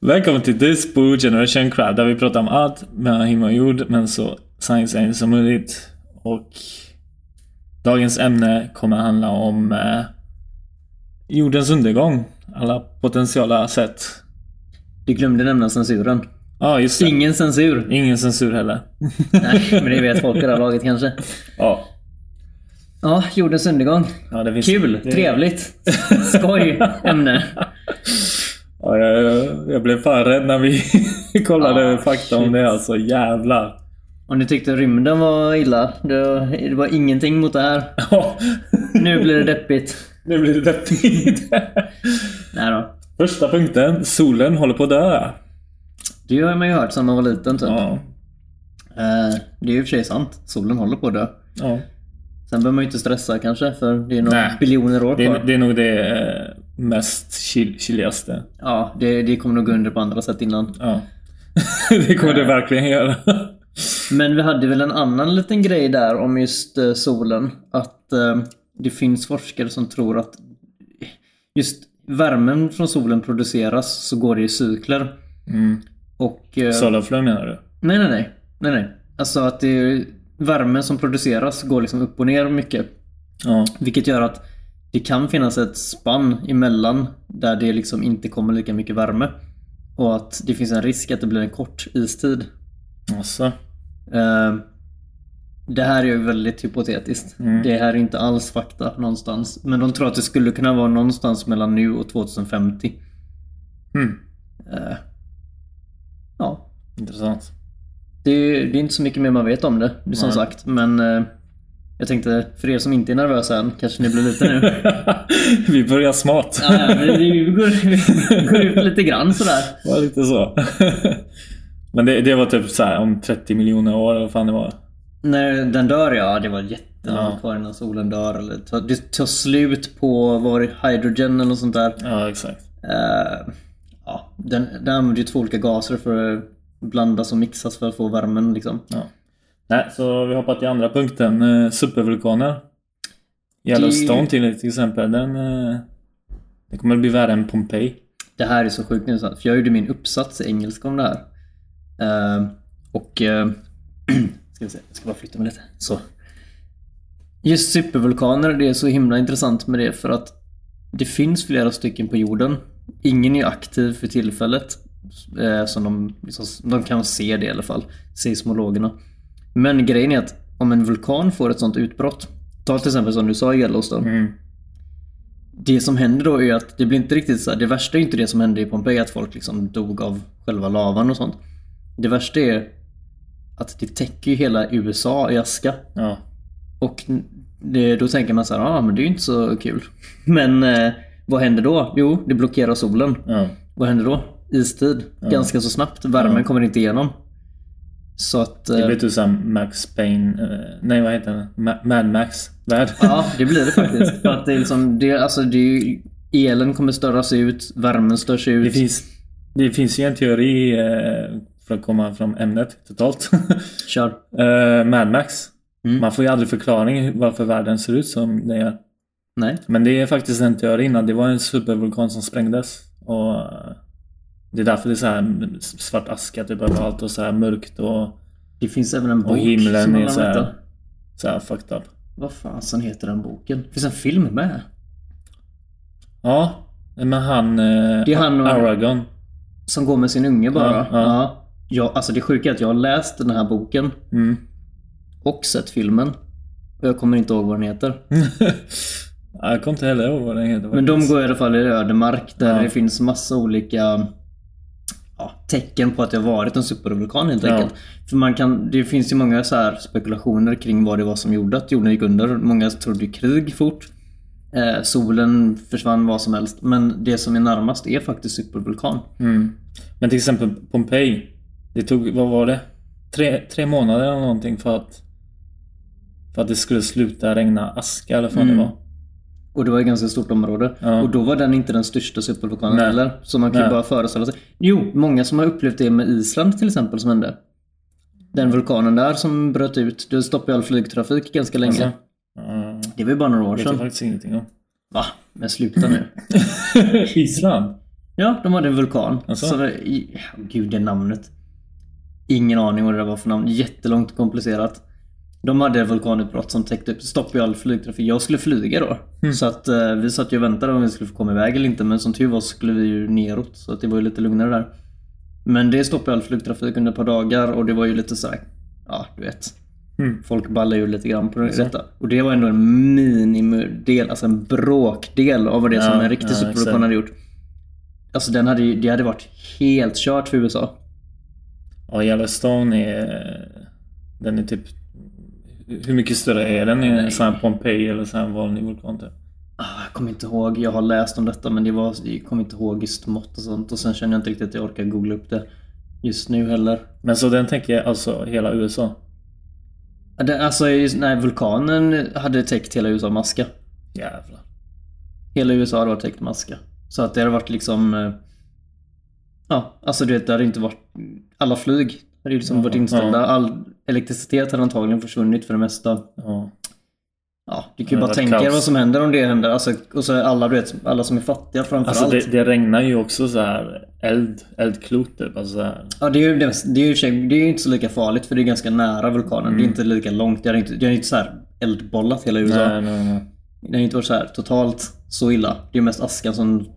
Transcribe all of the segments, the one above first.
Välkommen till This Blue Generation Crab där vi pratar om allt mellan himmel och jord men så science som möjligt. Och dagens ämne kommer handla om eh, jordens undergång. Alla potentiella sätt. Du glömde nämna censuren. Ja, just det. Ingen censur. Ingen censur heller. Nej, men det vet folk i det här laget kanske. ja. Ja, jordens undergång. ja det finns, Kul, det, trevligt, skoj ämne. Ja, jag, jag, blev fan rädd när vi kollade Ah, fakta om shit. det. Alltså jävlar. Om ni tyckte rymden var illa, det var, det var ingenting mot det här. Ja, Nu blir det deppigt. nu blir det deppigt. Nej då. Första punkten. Solen håller på att dö. Det har man ju hört sedan man var liten typ. Ja. Eh, det är ju i och för sig sant. Solen håller på att dö. ja. Sen behöver man ju inte stressa kanske, för det är några biljoner år Det, kvar. är, det är nog det eh, mest chill, chilligaste. Ja, det, det kommer nog gå under på andra sätt innan. Ja. det kommer det verkligen göra. Men vi hade väl en annan liten grej där om just eh, solen. Att eh, det finns forskare som tror att just värmen från solen produceras så går det i cykler. Mm. Och... Eh, Solarflare menar du? nej, nej, nej. Nej, nej. Alltså att det är värmen som produceras går liksom upp och ner mycket. Ja. Vilket gör att det kan finnas ett spann emellan där det liksom inte kommer lika mycket värme. Och att det finns en risk att det blir en kort istid. Alltså. Eh, Det här är ju väldigt hypotetiskt. Mm. Det här är inte alls fakta någonstans. Men de tror att det skulle kunna vara någonstans mellan nu och 2050. Mm. Eh, Ja. Intressant. Det är, det är inte så mycket mer man vet om det, som Nej. sagt. Men eh, jag tänkte, för er som inte är nervösa än, kanske ni blir lite nu. vi börjar smart. ja, ja, vi, vi, går, vi går ut lite grann sådär. Var lite så. Men det, det var typ så här om 30 miljoner år eller vad fan det var. När den dör ja, det var jättelångt Ja. kvar innan solen dör. Eller tar- det tar slut på, var det, hydrogen eller något sånt där. Ja, exakt. Eh, ja, den, den använder ju två olika gaser för att blandas och mixas för att få värmen liksom. Ja. Nej, så vi hoppar till andra punkten. Eh, supervulkaner. Yellowstone till, till exempel. Den, eh, det kommer att bli värre än Pompeji. Det här är så sjukt intressant för jag gjorde min uppsats i engelska om det här. Eh, och... eh, ska vi se, jag ska bara flytta mig lite. Så. Just supervulkaner, det är så himla intressant med det för att det finns flera stycken på jorden. Ingen är aktiv för tillfället. Eh, som de, liksom, de kan se det i alla fall, seismologerna. Men grejen är att om en vulkan får ett sånt utbrott. Ta till exempel som du sa i Yellowstone. Mm. Det som händer då är att det blir inte riktigt så här, Det värsta är inte det som hände i Pompeji, att folk liksom dog av själva lavan och sånt. Det värsta är att det täcker hela USA i aska. Ja. Och det, då tänker man så här, ja ah, men det är ju inte så kul. Men eh, vad händer då? Jo, det blockerar solen. ja. Vad händer då? Istid. Ganska så snabbt. Värmen Ja. kommer inte igenom. Så att... Det eh, blir typ såhär Max Payne. eh, nej, vad heter den? Ma- Mad Max värld. Ja, det blir det faktiskt. För att det är liksom, det, alltså det är elen kommer störas ut, värmen störs ut. Det finns, det finns ju en teori eh, för att komma från ämnet totalt. Kör. Eh, Mad Max. Mm. Man får ju aldrig förklaring varför världen ser ut som den gör. Nej. Men det är faktiskt en teori att det var en supervulkan som sprängdes. Och eh, det är därför det är så här svart aska typ överallt och så här mörkt och, Det finns även en bok och himlen som är så här, så här fucked up. Vad fasen heter den boken? Det finns en film med. Ja, men han... Eh, Det är han och- Aragon. Som går med sin unge bara. Ja, ja. Ja. Alltså det sjuka är att jag har läst den här boken Mm. och sett filmen. Och jag kommer inte ihåg vad den heter. Ja, jag kommer inte heller ihåg vad den heter. Men de faktiskt. går i alla fall i ödemark där Ja. det finns massa olika ja, tecken på att det har varit en supervulkan helt Ja. enkelt. För man kan, det finns ju många så här spekulationer kring vad det var som gjorde att jorden gick under. Många trodde ju krig fort. Eh, solen försvann vad som helst. Men det som är närmast är faktiskt supervulkan. Mm. Men till exempel Pompeji. Det tog, vad var det? Tre, tre månader eller någonting för att för att det skulle sluta regna aska eller vad Mm. det var. Och det var ett ganska stort område. Ja. Och då var den inte den största supervulkanen Nej. heller. Så man kan ju bara föreställa sig. Jo, många som har upplevt det med Island till exempel som hände. Den vulkanen där som bröt ut. Det stoppade all flygtrafik ganska länge. Alltså, mm. Det Det var ju bara några år vet jag sedan. faktiskt ingenting om. Va? Men sluta nu. Island? Ja, de hade en vulkan. Alltså? Så det, i- gud, det namnet. Ingen aning vad det där var för namn. Jättelångt komplicerat. De hade vulkanutbrott som täckte upp, stoppade ju all flygtrafik. Jag skulle flyga då. Mm. Så att eh, vi satt ju och väntade om vi skulle få komma iväg eller inte. Men som tur var skulle vi ju neråt. Så att det var ju lite lugnare där. Men det stoppade all flygtrafik under ett par dagar och det var ju lite sådär, ja du vet. Mm. Folk ballar ju lite grann på detta. Och det var ändå en minimidel, alltså en bråkdel av vad det som Ja, en riktig ja, supervulkan hade gjort. Alltså den hade ju, det hade varit helt kört för USA. Ja, Yellowstone är... Den är typ... Hur mycket större är den? Är en sån här Pompeji eller sån här vanlig vulkan typ? Ah, Jag kommer inte ihåg, jag har läst om detta men det var, jag kommer inte ihåg just mått och sånt. Och sen känner jag inte riktigt att jag orkar googla upp det just nu heller. Men så den tänker jag alltså hela USA? Det, alltså, nej, vulkanen hade täckt hela USA med aska. Jävlar. Hela USA hade varit täckt med aska. Så att det hade varit liksom... eh, Ja, alltså du vet, det hade inte varit... Alla flyg hade ju liksom Ja, varit inställda. ja. All elektricitet hade antagligen försvunnit för det mesta. Ja. Ja, du kan ju bara tänka kaos. vad som händer om det händer. Alltså, och så alla, du vet, alla som är fattiga framförallt. Alltså det, det regnar ju också så här eld, eldklot typ. Alltså så här. Ja, det är ju, det, det är ju det är inte så lika farligt för det är ganska nära vulkanen. Mm. Det är inte lika långt. Det är inte, det är inte så här eldbollat hela USA. Nej, nej, nej. Det har inte varit så här totalt så illa. Det är mest askan som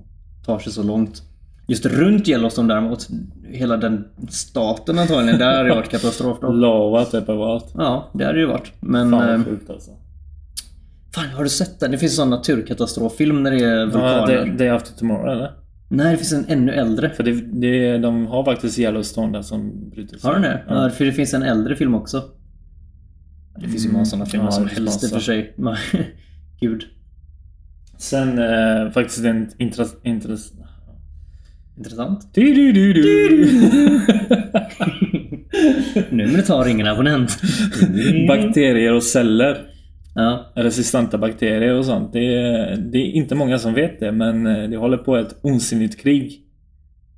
tar sig så långt. Just runt Yellowstone däremot, hela den staten antagligen, där har det varit katastrof då. Lava typ överallt. Ja, det hade det ju varit. Men... Fan eh, vad sjukt alltså. Fan, har du sett den? Det finns en sån naturkatastroffilm när det är Ja, vulkaner. det, det är After Tomorrow eller? Nej, det finns en ännu äldre. För det, det, de har faktiskt Yellowstone där som bryter. Har den det? Ja. Ja. för det finns en äldre film också. Det finns ju många sådana filmer Ja, som helst i och för sig. Gud. Sen eh, faktiskt en intress... intress Intressant. du, du, du, du. Numret har ingen abonnent. Bakterier och celler. Ja. Resistenta bakterier och sånt. Det är, det är inte många som vet det men eh, det håller på ett onsinnigt krig.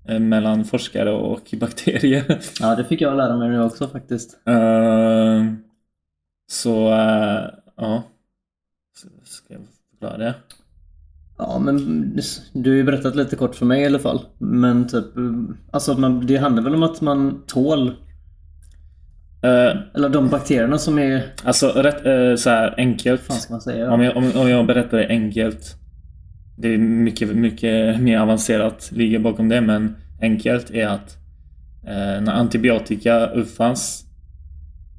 eh, Mellan forskare och bakterier. ja, det fick jag lära mig nu också faktiskt. Eh, så, eh, ja. Ska jag förklara det? Ja, men du har ju berättat lite kort för mig i alla fall. Men typ, alltså man, det handlar väl om att man tål, Eh, eller de bakterierna som är, alltså rätt eh, så här enkelt. vad ska man säga? Om jag, om, om jag berättar det enkelt. Det är mycket, mycket mer avancerat ligger bakom det men enkelt är att eh, när antibiotika uppfanns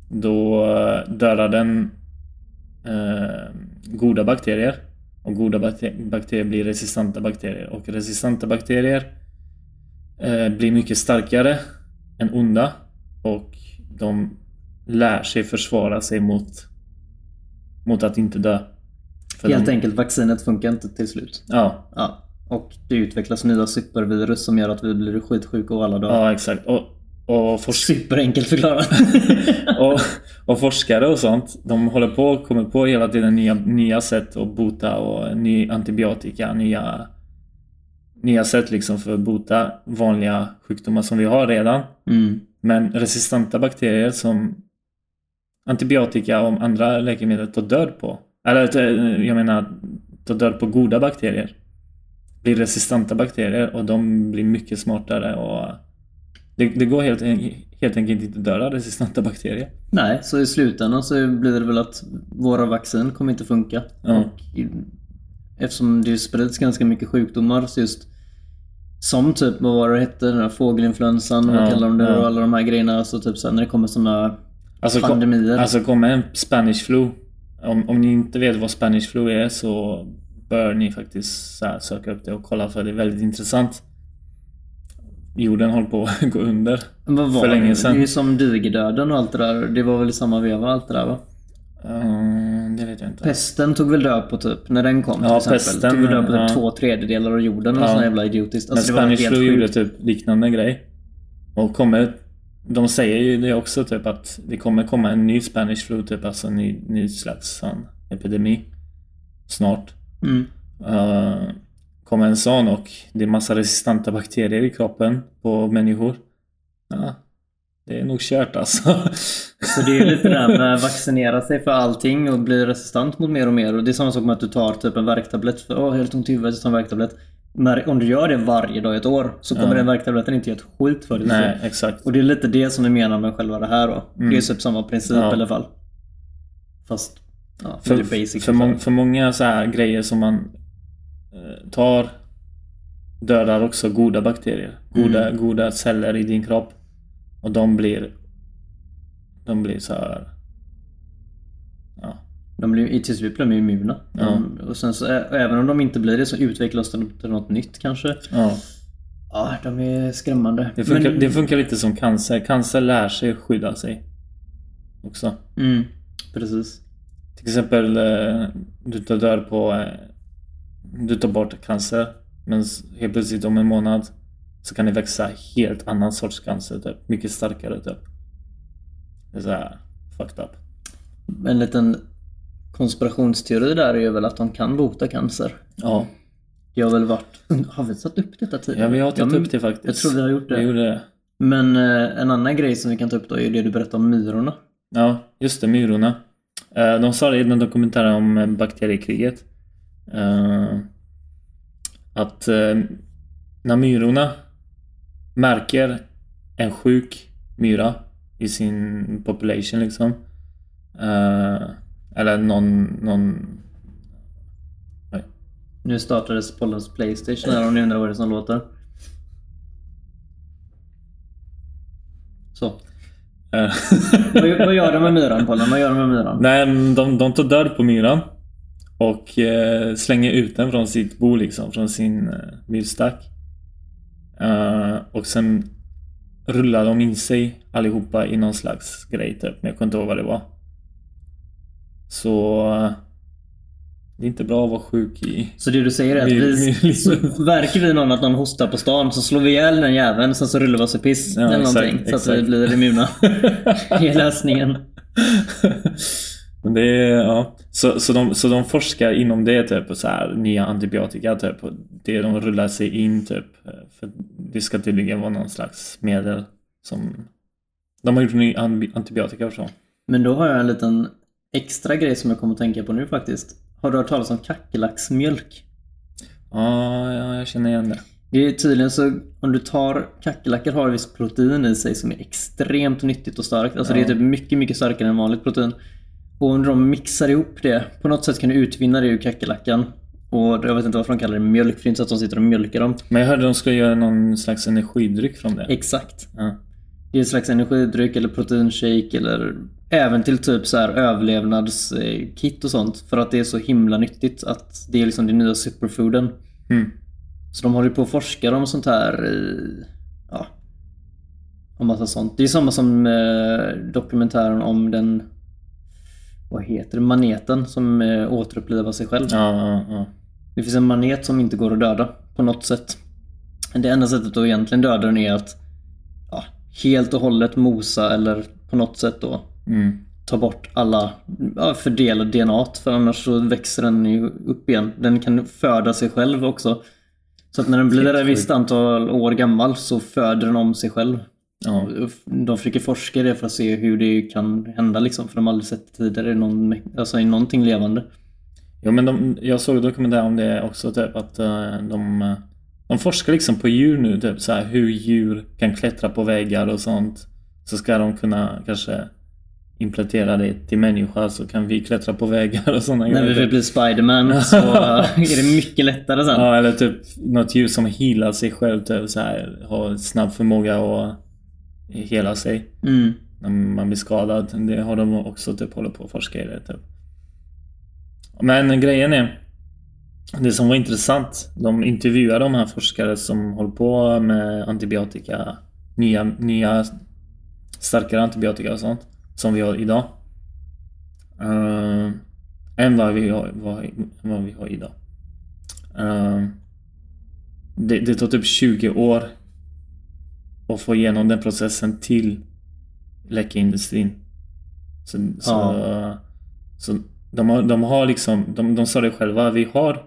då eh, dödade den eh, goda bakterier och goda bakte- bakterier blir resistenta bakterier och resistenta bakterier eh, blir mycket starkare än onda och de lär sig försvara sig mot mot att inte dö. För Helt de, enkelt, vaccinet funkar inte till slut. Ja, Ja. Och det utvecklas nya supervirus som gör att vi blir skitsjuka och alla dör. ja exakt. Och, och, forsk- Superenkelt förklarat. och, och forskare och sånt, de håller på och kommer på hela tiden nya, nya sätt att bota och ny antibiotika, nya, nya sätt liksom för att bota vanliga sjukdomar som vi har redan. Mm. Men resistenta bakterier som antibiotika och andra läkemedel tar död på. Eller eh, jag menar, tar död på goda bakterier. Blir resistenta bakterier och de blir mycket smartare och det, det går helt, helt enkelt inte att döda resistenta bakterier. Nej, så i slutändan så blir det väl att våra vaccin kommer inte funka. Och i- eftersom det sprids ganska mycket sjukdomar så just som typ vad var det hette, den här fågelinfluensan, vad Ja, kallar de det ja. och alla de här grejerna. Så typ så här, när det kommer såna Alltså, kom, pandemier. alltså kommer en Spanish flu. Om, om ni inte vet vad Spanish flu är så bör ni faktiskt söka upp det och kolla för det är väldigt intressant. Jorden håller på att gå under. vad var för länge det? sedan. Det är ju som digerdöden och allt det där. Det var väl i samma veva allt det där va? Mm, det vet jag inte. Pesten tog väl död på typ, när den kom till Ja, exempel. pesten, tog väl död på typ ja. två tredjedelar av jorden. Ja. Sån jävla idiotiskt. Men Alltså, var Spanish flu gjorde typ liknande grej. Och kommer... De säger ju det också typ att det kommer komma en ny Spanish flu typ, alltså en ny, ny slags epidemi. Snart. Mm. Uh, kommer en sån och det är massa resistenta bakterier i kroppen på människor. Ja. det är nog kört alltså. Så det är lite det där med att vaccinera sig för allting och bli resistent mot mer och mer. Och det är samma sak med att du tar typ en värktablett för åh, helt ont i huvudet, en värktablett. Men om du gör det varje dag i ett år så kommer Ja. den värktabletten inte göra ett skit för dig. Nej, Så- exakt. Och det är lite det som du menar med själva det här då. Det är typ samma princip Ja. i alla fall. Fast, ja, För, väldigt basic. för, mång, för många så här grejer som man tar dödar också goda bakterier. Goda, Mm. goda celler i din kropp. Och de blir de blir så här ja, De blir, till slut blir de immuna. De, och sen så, ä- även om de inte blir det så utvecklas de till något nytt kanske. ja. Ja, de är skrämmande. Det, funkar, Men- det funkar lite som cancer. Cancer lär sig skydda sig. Också. Mm, precis. Till exempel eh, du tar död på eh, Du tar bort cancer men helt plötsligt om en månad så kan det växa helt annan sorts cancer typ. Mycket starkare typ. Det är så här fucked up. En liten konspirationsteori där är ju väl att de kan bota cancer. Ja, Det har väl varit... Har vi satt upp detta tidigare? ja vi har tagit men- upp det faktiskt. Jag tror vi har gjort det. Vi gjorde det. Men eh, en annan grej som vi kan ta upp då är det du berättade om myrorna. Ja, just det, myrorna. Eh, De sa det i den dokumentären om eh, bakteriekriget. Eh, Att eh, när myrorna märker en sjuk myra i sin population liksom. eh, Eller någon, någon Nu startades Pollens Playstation här om ni undrar vad det är som låter. Så. Vad, gör de med myran Pollen? Vad gör de med myran? Nej, de, de tar död på myran. Och eh, slänger ut den från sitt bo liksom, från sin eh, myrstack. Eh, och sen rullar de in sig allihopa i någon slags grej typ, men jag kommer inte ihåg vad det var. Så... eh, det är inte bra att vara sjuk i... Så det du säger är att vi... Så verkar vi någon att någon hostar på stan så slår vi ihjäl den jäveln sen så rullar vi oss i piss Ja, eller exakt, någonting. Så att vi exakt. blir immuna. Det är lösningen. Men det är, ja. Så, så, de, så de forskar inom det typ, så här, nya antibiotika typ. Det de rullar sig in typ. För det ska tydligen vara någon slags medel som... De har gjort ny an- antibiotika och så. Men då har jag en liten extra grej som jag kommer att tänka på nu faktiskt. Har du hört talas om kackerlacksmjölk? Ja, ja, jag känner igen det. Det är tydligen så, om du tar kackerlackor har visst protein i sig som är extremt nyttigt och starkt. Alltså det är Ja. typ mycket, mycket starkare än vanligt protein. Och om de mixar ihop det, på något sätt kan du utvinna det ur kackerlackan. Och jag vet inte varför de kallar det mjölk, för det är inte så att de sitter och mjölkar dem. Men jag hörde de skulle göra någon slags energidryck från det. Exakt. Ja. Det är en slags energidryck eller proteinshake eller även till typ så här överlevnadskit och sånt. För att det är så himla nyttigt att det är liksom den nya superfooden. Mm. Så de håller på och forskar om sånt här i... Ja. Om massa sånt. Det är samma som eh, dokumentären om den... Vad heter det? Maneten som eh, återupplivar sig själv. Ja, ja, ja. Det finns en manet som inte går att döda på något sätt. Det enda sättet att egentligen döda den är att ja, helt och hållet mosa eller på något sätt då Mm. ta bort alla, ja, fördela DNA för annars så växer den ju upp igen. Den kan föda sig själv också. Så att när den blir ett visst antal år gammal så föder den om sig själv. Ja. De försöker forska i det för att se hur det kan hända liksom. För de har aldrig sett tidigare någon, alltså, i någonting levande. Jo men de, jag såg dokumentär om det också typ att eh, de, eh, de forskar liksom på djur nu typ så här hur djur kan klättra på väggar och sånt. Så ska de kunna kanske implementera det till människa så kan vi klättra på väggar och sådana När vi vill bli Spiderman så är det mycket lättare sen. Ja eller typ något djur som healar sig själv typ så här har snabb förmåga att hela sig Mm. när man blir skadad. Det har de också typ håller på att forska i det typ. Men grejen är det som var intressant, de intervjuade de här forskare som håller på med antibiotika, nya, nya starkare antibiotika och sånt, som vi har idag. Uh, än vad vi har, vad, vad vi har idag. Eh, det, det tar typ 20 år att få igenom den processen till läkeindustrin. Så, så, Ja. så de, har, de har liksom, de, de sa det själva, vi har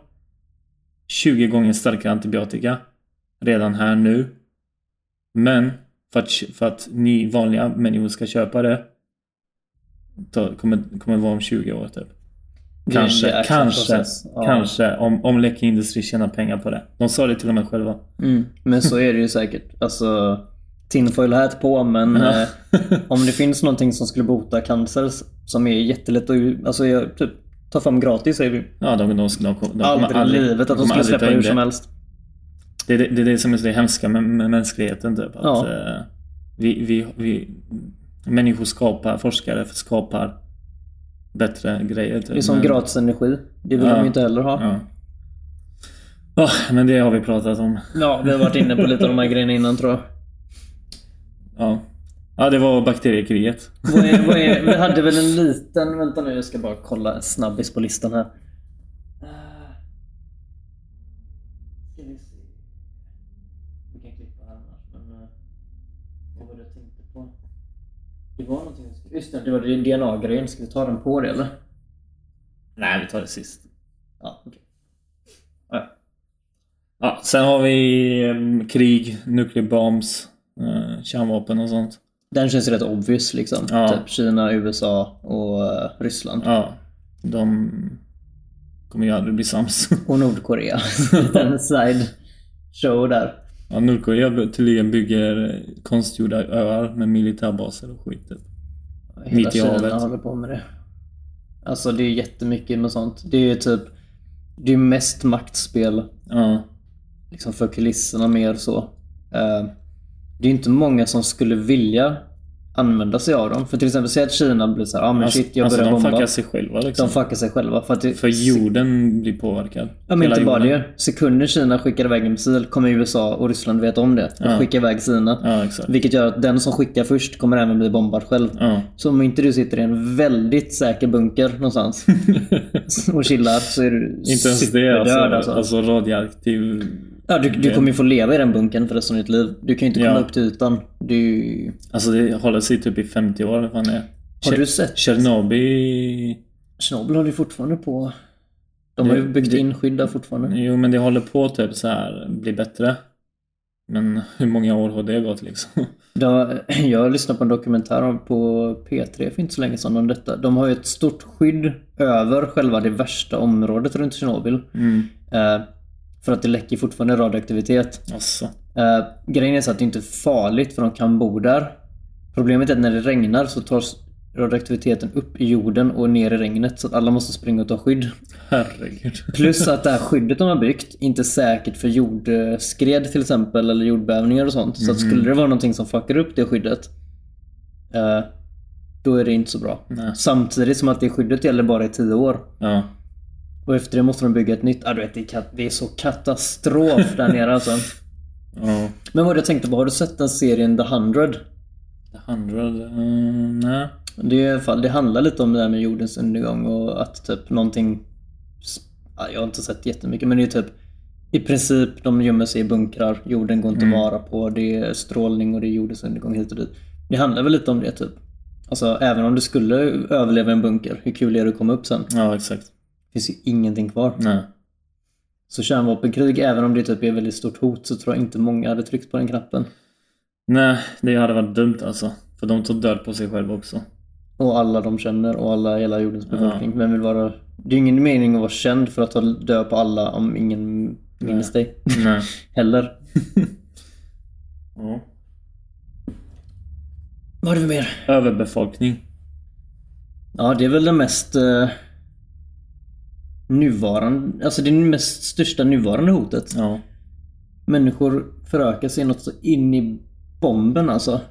20 gånger starkare antibiotika redan här nu. Men för att, för att ni vanliga människor ska köpa det då kommer, kommer vara om 20 år typ. Det Kanske, kanske. Ja. kanske om, om läkemedelsindustrin tjänar pengar på det. De sa det till och med själva. Mm. Men så är det ju säkert. Alltså, tinfoil hat på men eh, om det finns någonting som skulle bota cancer som är jättelätt att alltså, jag, typ, ta fram gratis är det Ja, de, de, de, de, de aldrig i livet att de kommer skulle släppa hur det. som helst. Det är det, det, är det som är så hemska med, med mänskligheten typ. Att, Ja. eh, vi, vi, vi, människor skapar, forskare skapar bättre grejer. Typ. Det är som Men- gratis energi. Det vill Ja. de ju inte heller ha. Ja. Åh, men det har vi pratat om. Ja, vi har varit inne på lite av de här grejerna innan tror jag. Ja, ja det var bakteriekriget. Vad är, vad är, vi hade väl en liten... Vänta nu, jag ska bara kolla snabbis på listan här. Eh, Ska vi se. Vi kan klippa här annars, men... eh, Vad var det jag tänkte på? Det var någonting... jag skulle- Just det, det var DNA-grejen. Ska vi ta den på det eller? Nej, vi tar det sist. Ja, okej. Ja, sen har vi em, krig, nuclear bombs, eh, kärnvapen och sånt. Den känns ju rätt obvious liksom. Ja. Typ Kina, USA och eh, Ryssland. Ja, de kommer ju aldrig bli sams. Och Nordkorea. en side show där. Ja, Nordkorea tydligen bygger konstgjorda öar med militärbaser och skit. typ. Hela Mitt i Kina havet. håller på med det. Alltså det är jättemycket med sånt. Det är ju typ... Det är mest maktspel Ja, liksom för kulisserna mer så. Eh, det är inte många som skulle vilja använda sig av dem. För till exempel, säg att Kina blir så här, ah, men alltså, shit jag alltså börjar de bomba. fuckar sig själva liksom. De fuckar sig själva. För, att det, För jorden blir påverkad. Ja men Hela inte bara jorden. det. Sekunder Kina skickar iväg en missil kommer USA och Ryssland veta om det. Och Ja. skickar iväg sina. Ja, exakt. Vilket gör att den som skickar först kommer även bli bombad själv. Ja. Så om inte du sitter i en väldigt säker bunker någonstans och chillar så är du Inte ens det alltså. alltså. Alltså radioaktiv... Ja, du, du kommer ju få leva i den bunkern för resten av ditt liv. Du kan ju inte komma Ja. upp till ytan. Du... Alltså det håller sig typ i 50 år. Vad fan det är. Har du sett? Tjernobyl... Tjernobyl håller ju fortfarande på... De har ju byggt in skydd där fortfarande. Jo men det håller på typ så här bli bättre. Men hur många år har det gått liksom? Då, jag lyssnade på en dokumentär på P3 för inte så länge sedan om detta. De har ju ett stort skydd över själva det värsta området runt Tjernobyl. Mm. Eh, för att det läcker fortfarande radioaktivitet. Alltså. Eh, grejen är så att det inte är farligt för de kan bo där. Problemet är att när det regnar så tas radioaktiviteten upp i jorden och ner i regnet så att alla måste springa och ta skydd. Herregud. Plus att det här skyddet de har byggt inte är säkert för jordskred till exempel eller jordbävningar och sånt. Så att skulle det vara någonting som fuckar upp det skyddet eh, då är det inte så bra. Nej. Samtidigt som att det skyddet gäller bara i 10 år. Ja. Och efter det måste de bygga ett nytt. Ah, du vet, det, är kat- det är så katastrof där nere alltså. Ja. Men vad jag tänkte på? Har du sett den serien The 100? The hundred... Uh, nej. Det, är det handlar lite om det här med jordens undergång och att typ någonting... Ja, jag har inte sett jättemycket men det är typ i princip de gömmer sig i bunkrar. Jorden går inte att vara på. Det är strålning och det är jordens undergång hit och dit. Det handlar väl lite om det typ. Alltså även om du skulle överleva i en bunker, hur kul är det att komma upp sen? Ja, exakt. Det finns ju ingenting kvar. Nej. Så kärnvapenkrig, även om det typ är ett väldigt stort hot, så tror jag inte många hade tryckt på den knappen. Nej, det hade varit dumt alltså. För de tog död på sig själva också. Och alla de känner och alla hela jordens befolkning. Vem vill vara... Det är ingen mening att vara känd för att ta död på alla om ingen minns dig. Nej. Heller. Ja. Vad har du mer? Överbefolkning. Ja, det är väl det mest... Eh, nuvarande... Alltså det är det mest största nuvarande hotet. Ja. Människor förökar sig något så in i bomben alltså.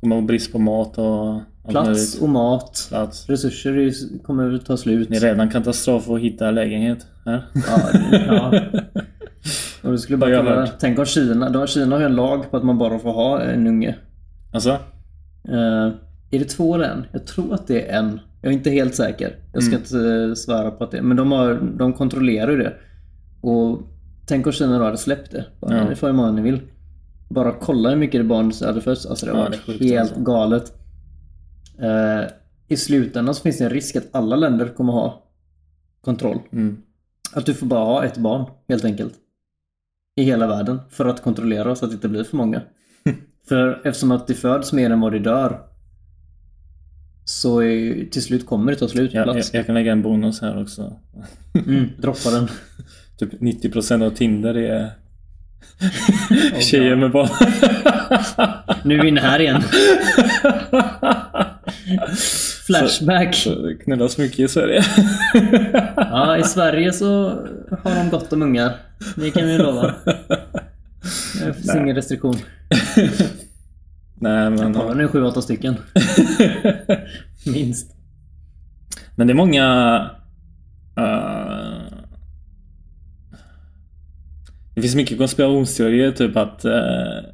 Kommer att brist på mat och Plats och mat. Plats. Resurser kommer väl ta slut. Det är redan katastrof att hitta lägenhet här. Ja, ja. Och du skulle bara värld? tänk om Kina. Då, Kina har en lag på att man bara får ha en unge. Alltså? Eh, är det två eller en? Jag tror att det är en. Jag är inte helt säker. Jag ska inte eh, svära på att det. Men de, har, de kontrollerar ju det. Och tänk om Kina då hade släppt det. Bara, Ja. Ni får hur många ni vill. Bara kolla hur mycket det barn hade fötts. Alltså det Ja, var det är sjukt, helt alltså. galet. Eh, I slutändan så finns det en risk att alla länder kommer ha kontroll. Mm. Att du får bara ha ett barn, helt enkelt. I hela världen. För att kontrollera så att det inte blir för många. För eftersom att det föds mer än vad det dör. Så är, till slut kommer det ta slut på Jag, jag, kan lägga en bonus här också. Mm, droppa den. Typ 90% av Tinder är tjejer med barn. Nu är vi inne här igen. Flashback. Så det knullas mycket i Sverige. Ja, i Sverige så har de gott om ungar. Det kan vi lova. Det finns ingen restriktion. Nej men... Kolla nu 7-8 stycken. Minst. Men det är många... eh, det finns mycket konspirationsteorier, typ att eh,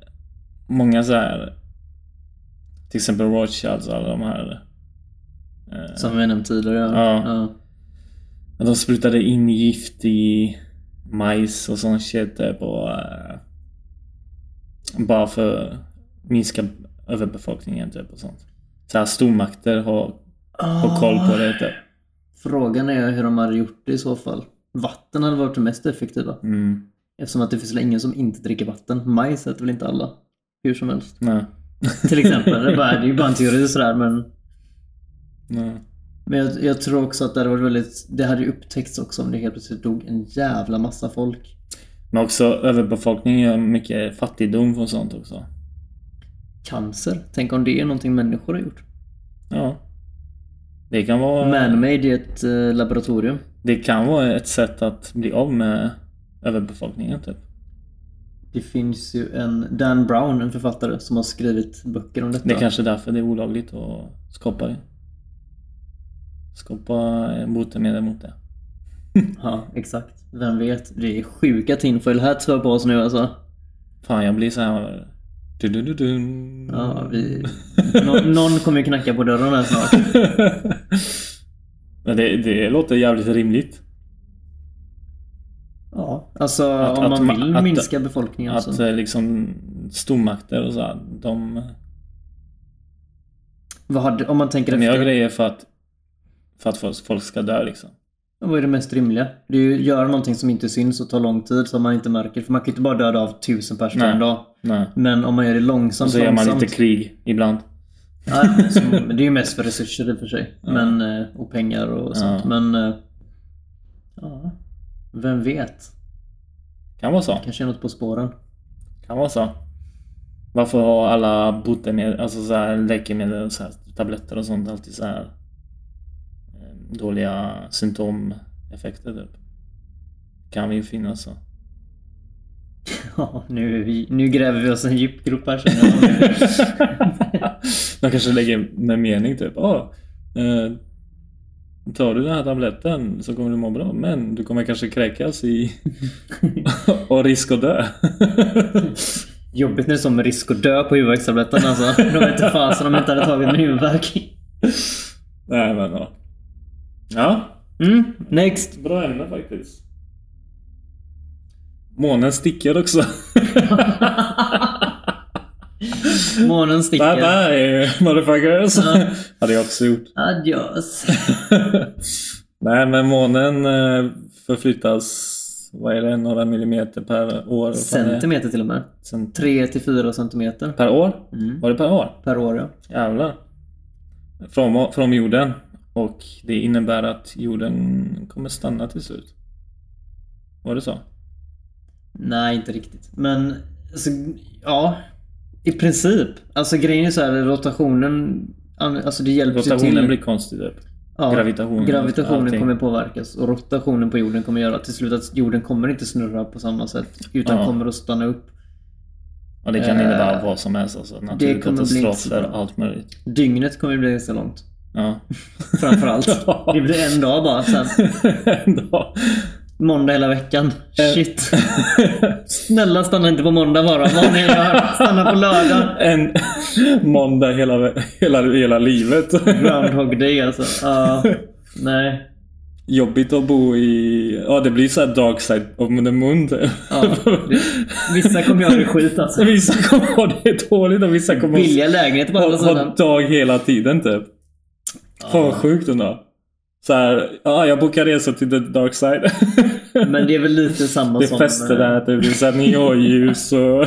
många så här Till exempel Rothschilds och alla de här. eh, Som vi nämnt tidigare. Ja. ja. att de sprutade in gift i majs och sån shit och eh, Bara för minska överbefolkningen typ och sånt. Så här stormakter har, har koll på det typ. Frågan är hur de hade gjort det i så fall. Vatten hade varit det mest effektiva. Mm. Eftersom att det finns ingen som inte dricker vatten. Majs äter väl inte alla. Hur som helst. Nej. Till exempel. Det är, bara, det är ju bara en teori sådär men... Nej. Men jag, jag tror också att det hade varit väldigt... Det hade ju upptäckts också om det helt plötsligt dog en jävla massa folk. Men också överbefolkning gör mycket fattigdom och sånt också. Cancer. Tänk om det är någonting människor har gjort. Ja. Det kan vara... Man-made i ett eh, laboratorium. Det kan vara ett sätt att bli av med överbefolkningen typ. Det finns ju en Dan Brown, en författare, som har skrivit böcker om detta. Det är kanske därför det är olagligt att skapa det. Skapa botemedel mot det. Ja, exakt. Vem vet? Det är sjuka tinfoil hats har på oss nu alltså. Fan jag blir så här... Du, du, du, du. Ja, vi... Nå- någon kommer ju knacka på dörren här snart. Det, det låter jävligt rimligt. Ja, alltså Att- om att man ma- vill att- minska befolkningen Att så. eh, liksom stormakter och så här, de, Vad hade, om man tänker de gör efter. grejer för att för att folk ska dö liksom. Vad är det mest rimliga? Det är ju att göra någonting som inte syns och tar lång tid som man inte märker. För man kan ju inte bara döda av tusen personer en dag. Nej. Men om man gör det långsamt, Och så gör man långsamt. lite krig ibland. Ja, som, det är ju mest för resurser i och för sig. Men, eh, och pengar och sånt. Ja. Men... eh, Ja. Vem vet? Kan vara så. Kanske är något på spåren. Kan vara så. Varför har alla botemedel, alltså så här läkemedel, och så här, tabletter och sånt alltid så här dåliga symptomeffekter typ? Kan ju finnas så. Ja, nu, vi, nu gräver vi oss en djup grop här jag. De kanske lägger med mening typ. Ah, eh, tar du den här tabletten så kommer du må bra. Men du kommer kanske kräkas i och risk att dö. Jobbigt när det är som risk att dö på huvudvärkstabletten alltså. De vet inte fasen om de inte hade tagit min huvudvärk. Nej men ja. Ja, Mm, next. bra ämne faktiskt. Månen sticker också. Månen bye sticker. bye motherfuckers. Ja. Hade jag också gjort. Adios. Nej men månen eh, förflyttas, vad är det, några millimeter per år? Centimeter till och med. Cent- 3 till 4 centimeter. Per år? Mm. Var det per år? Per år ja. Jävlar. Från, från jorden. Och det innebär att jorden kommer stanna till slut. Var det så? Nej, inte riktigt. Men alltså, ja. I princip. Alltså grejen är så här, rotationen Alltså det hjälps ju Rotationen till. blir konstig typ. Ja, gravitationen, Gravitationen kommer påverkas och rotationen på jorden kommer göra till slut att jorden kommer inte snurra på samma sätt. Utan Ja. kommer att stanna upp. Och det kan Eh, innebära vad som helst. Alltså, naturkatastrofer, allt möjligt. Dygnet kommer bli ganska långt. Ja. Framförallt. Det blir en dag bara sen. Ändå. Måndag hela veckan. Eh. Shit. Snälla stanna inte på måndag bara. Vad ni gör. Stanna på lördag. en måndag hela, hela, hela livet. Groundhog day alltså. Ja. nej. Jobbigt att bo i... Ja, det blir så här dark side of the moon. Ja, det, vissa kommer göra det skit alltså. Vissa kommer ha det dåligt och vissa kommer Billiga lägenheter på andra ha, ha sidan. dag hela tiden typ. Fan vad sjukt ändå. Så här, ja jag bokar resa till the dark side. Men det är väl lite samma Det är som... fester eh, där, typ. det är såhär neonljus och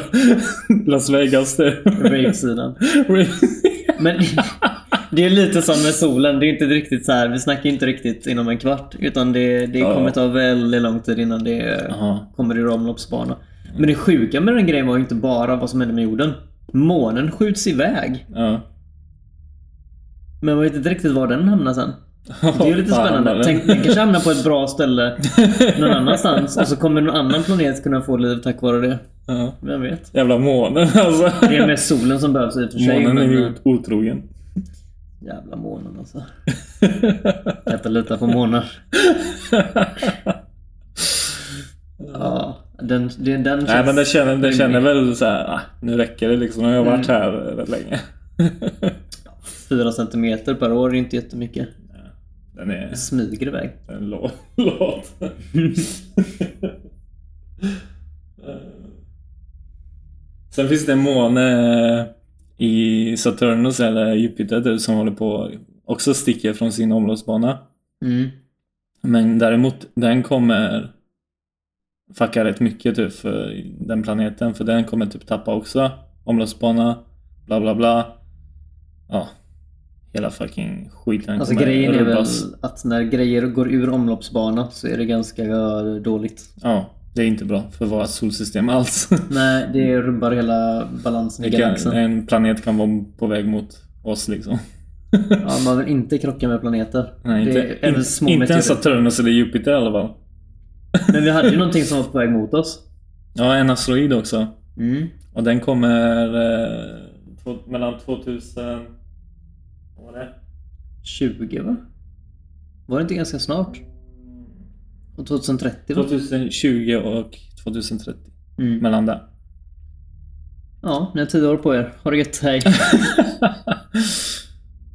Las Vegas typ. Rave-sidan. Men det är lite som med solen. Det är inte riktigt så här. Vi snackar inte riktigt inom en kvart. Utan det, det kommer ta väldigt lång tid innan det Jaha. kommer i omloppsbana. Men det sjuka med den grejen var ju inte bara vad som hände med jorden. Månen skjuts iväg. Ja. Men man vet inte riktigt var den hamnar sen. Det är ju lite Fan, spännande. eller? Tänk, den kanske hamnar på ett bra ställe någon annanstans. Och så kommer någon annan planet kunna få liv tack vare det. Ja. Vem vet? Jävla månen alltså. Det är mest solen som behövs i och för sig. Månen är ju otrogen. Jävla månen alltså. Kan inte lita på månar. Ja, den, det, den känns... Nej men det känner, rimlig. känner väl så här, ah, nu räcker det liksom. Jag har varit Mm. här rätt länge. Fyra centimeter per år är inte jättemycket. Den är smyger iväg. en lå- låt. Sen finns det en måne i Saturnus eller Jupiter typ, som håller på också sticker från sin omloppsbana. Mm. Men däremot, den kommer fucka rätt mycket typ för den planeten. För den kommer typ tappa också omloppsbana, bla bla bla. Ja. Hela fucking skiten Alltså grejen är väl att när grejer går ur omloppsbana så är det ganska eh, dåligt. Ja, det är inte bra för vårt solsystem alls. Nej, det rubbar hela balansen i galaxen. en planet kan vara på väg mot oss liksom. Ja, man vill inte krocka med planeter. Nej, inte, det är in, små inte en meteoriter. Saturnus eller Jupiter i alla fall. Men vi hade ju någonting som var på väg mot oss. Ja, en asteroid också. Mm. Och den kommer eh, mellan 2000... Det? 20 va? Var det inte ganska snart? Och 2030 va? 2020 och 2030. Mm. Mellan där. Ja, ni har tio år på er. Ha det gött, hej.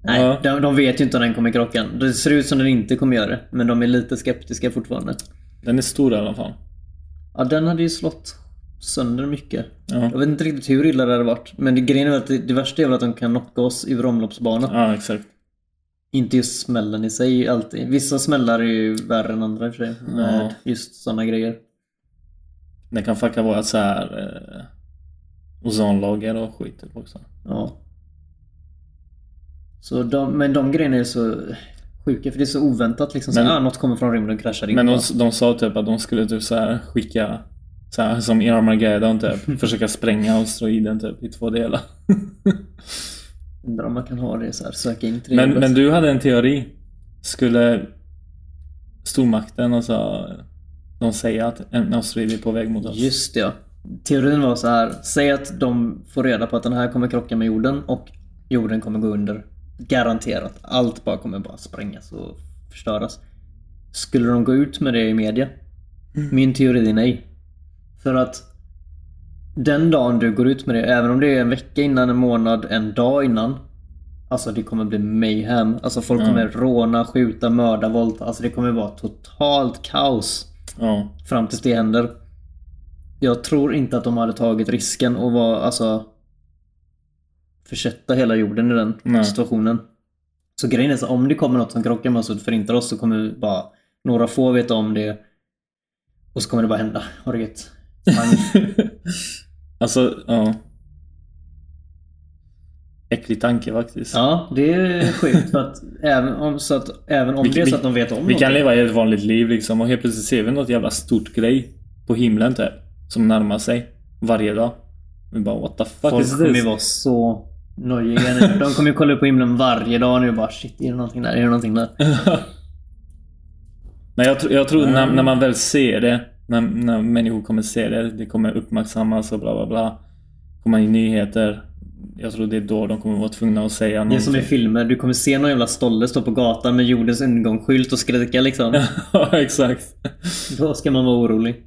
Nej, Ja. de, de vet ju inte om den kommer krocka. Det ser ut som den inte kommer göra det. Men de är lite skeptiska fortfarande. Den är stor i alla fall. Ja, den hade ju slått sönder mycket. Ja, Jag vet inte riktigt hur illa det hade varit. Men det, grejen är att det, det värsta är väl att de kan knocka oss ur omloppsbana. ja exakt. Inte just smällen i sig alltid. Vissa smällar är ju värre än andra i och för sig. Med Ja. just sådana grejer. Den kan fucka våra så här eh, ozonlager och skit typ också. Ja. Så de, men de grejerna är så sjuka för det är så oväntat liksom. Så, Men- ah, något kommer från rymden och kraschar in. Men de, de sa typ att de skulle typ så här skicka så här, som i Armageddon typ. försöka spränga asteroiden typ i två delar. Undrar om man kan ha det så här, söka in det Men, men du hade en teori. Skulle stormakten, alltså de säga att en asteroid är på väg mot oss? Just det ja. Teorin var så här. Säg att de får reda på att den här kommer krocka med jorden och jorden kommer gå under. Garanterat. Allt bara kommer bara sprängas och förstöras. Skulle de gå ut med det i media? Min teori är nej. För att den dagen du går ut med det, även om det är en vecka innan, en månad, en dag innan. Alltså det kommer bli mayhem. Alltså folk kommer råna, skjuta, mörda, våldta. Alltså det kommer vara totalt kaos Ja. fram tills det händer. Jag tror inte att de hade tagit risken och var alltså försätta hela jorden i den Nej. situationen. Så grejen är så om det kommer något som krockar med oss och förintar oss så kommer bara några få veta om det och så kommer det bara hända. Har det gött. Alltså, ja. Äcklig tanke faktiskt. Ja, det är sjukt för att även om, så att, även om Vi- det är så att de vet om Vi kan någonting. leva ett vanligt liv liksom och helt plötsligt ser vi något jävla stort grej på himlen typ. Som närmar sig varje dag. Vi bara what the fuck Folk is kommer ju this? vara så nojiga nu. De kommer ju kolla upp på himlen varje dag nu och bara shit, är det någonting där? Är det någonting där? Nej jag, tr- jag tror när, Mm. när man väl ser det, när, när människor kommer se det, det kommer uppmärksammas och bla bla bla. Kommer i nyheter. Jag tror det är då de kommer vara tvungna att säga Det är någonting. som i filmer. Du kommer se någon jävla stolle stå på gatan med jordens undergångsskylt och skrika liksom. ja exakt. Då ska man vara orolig.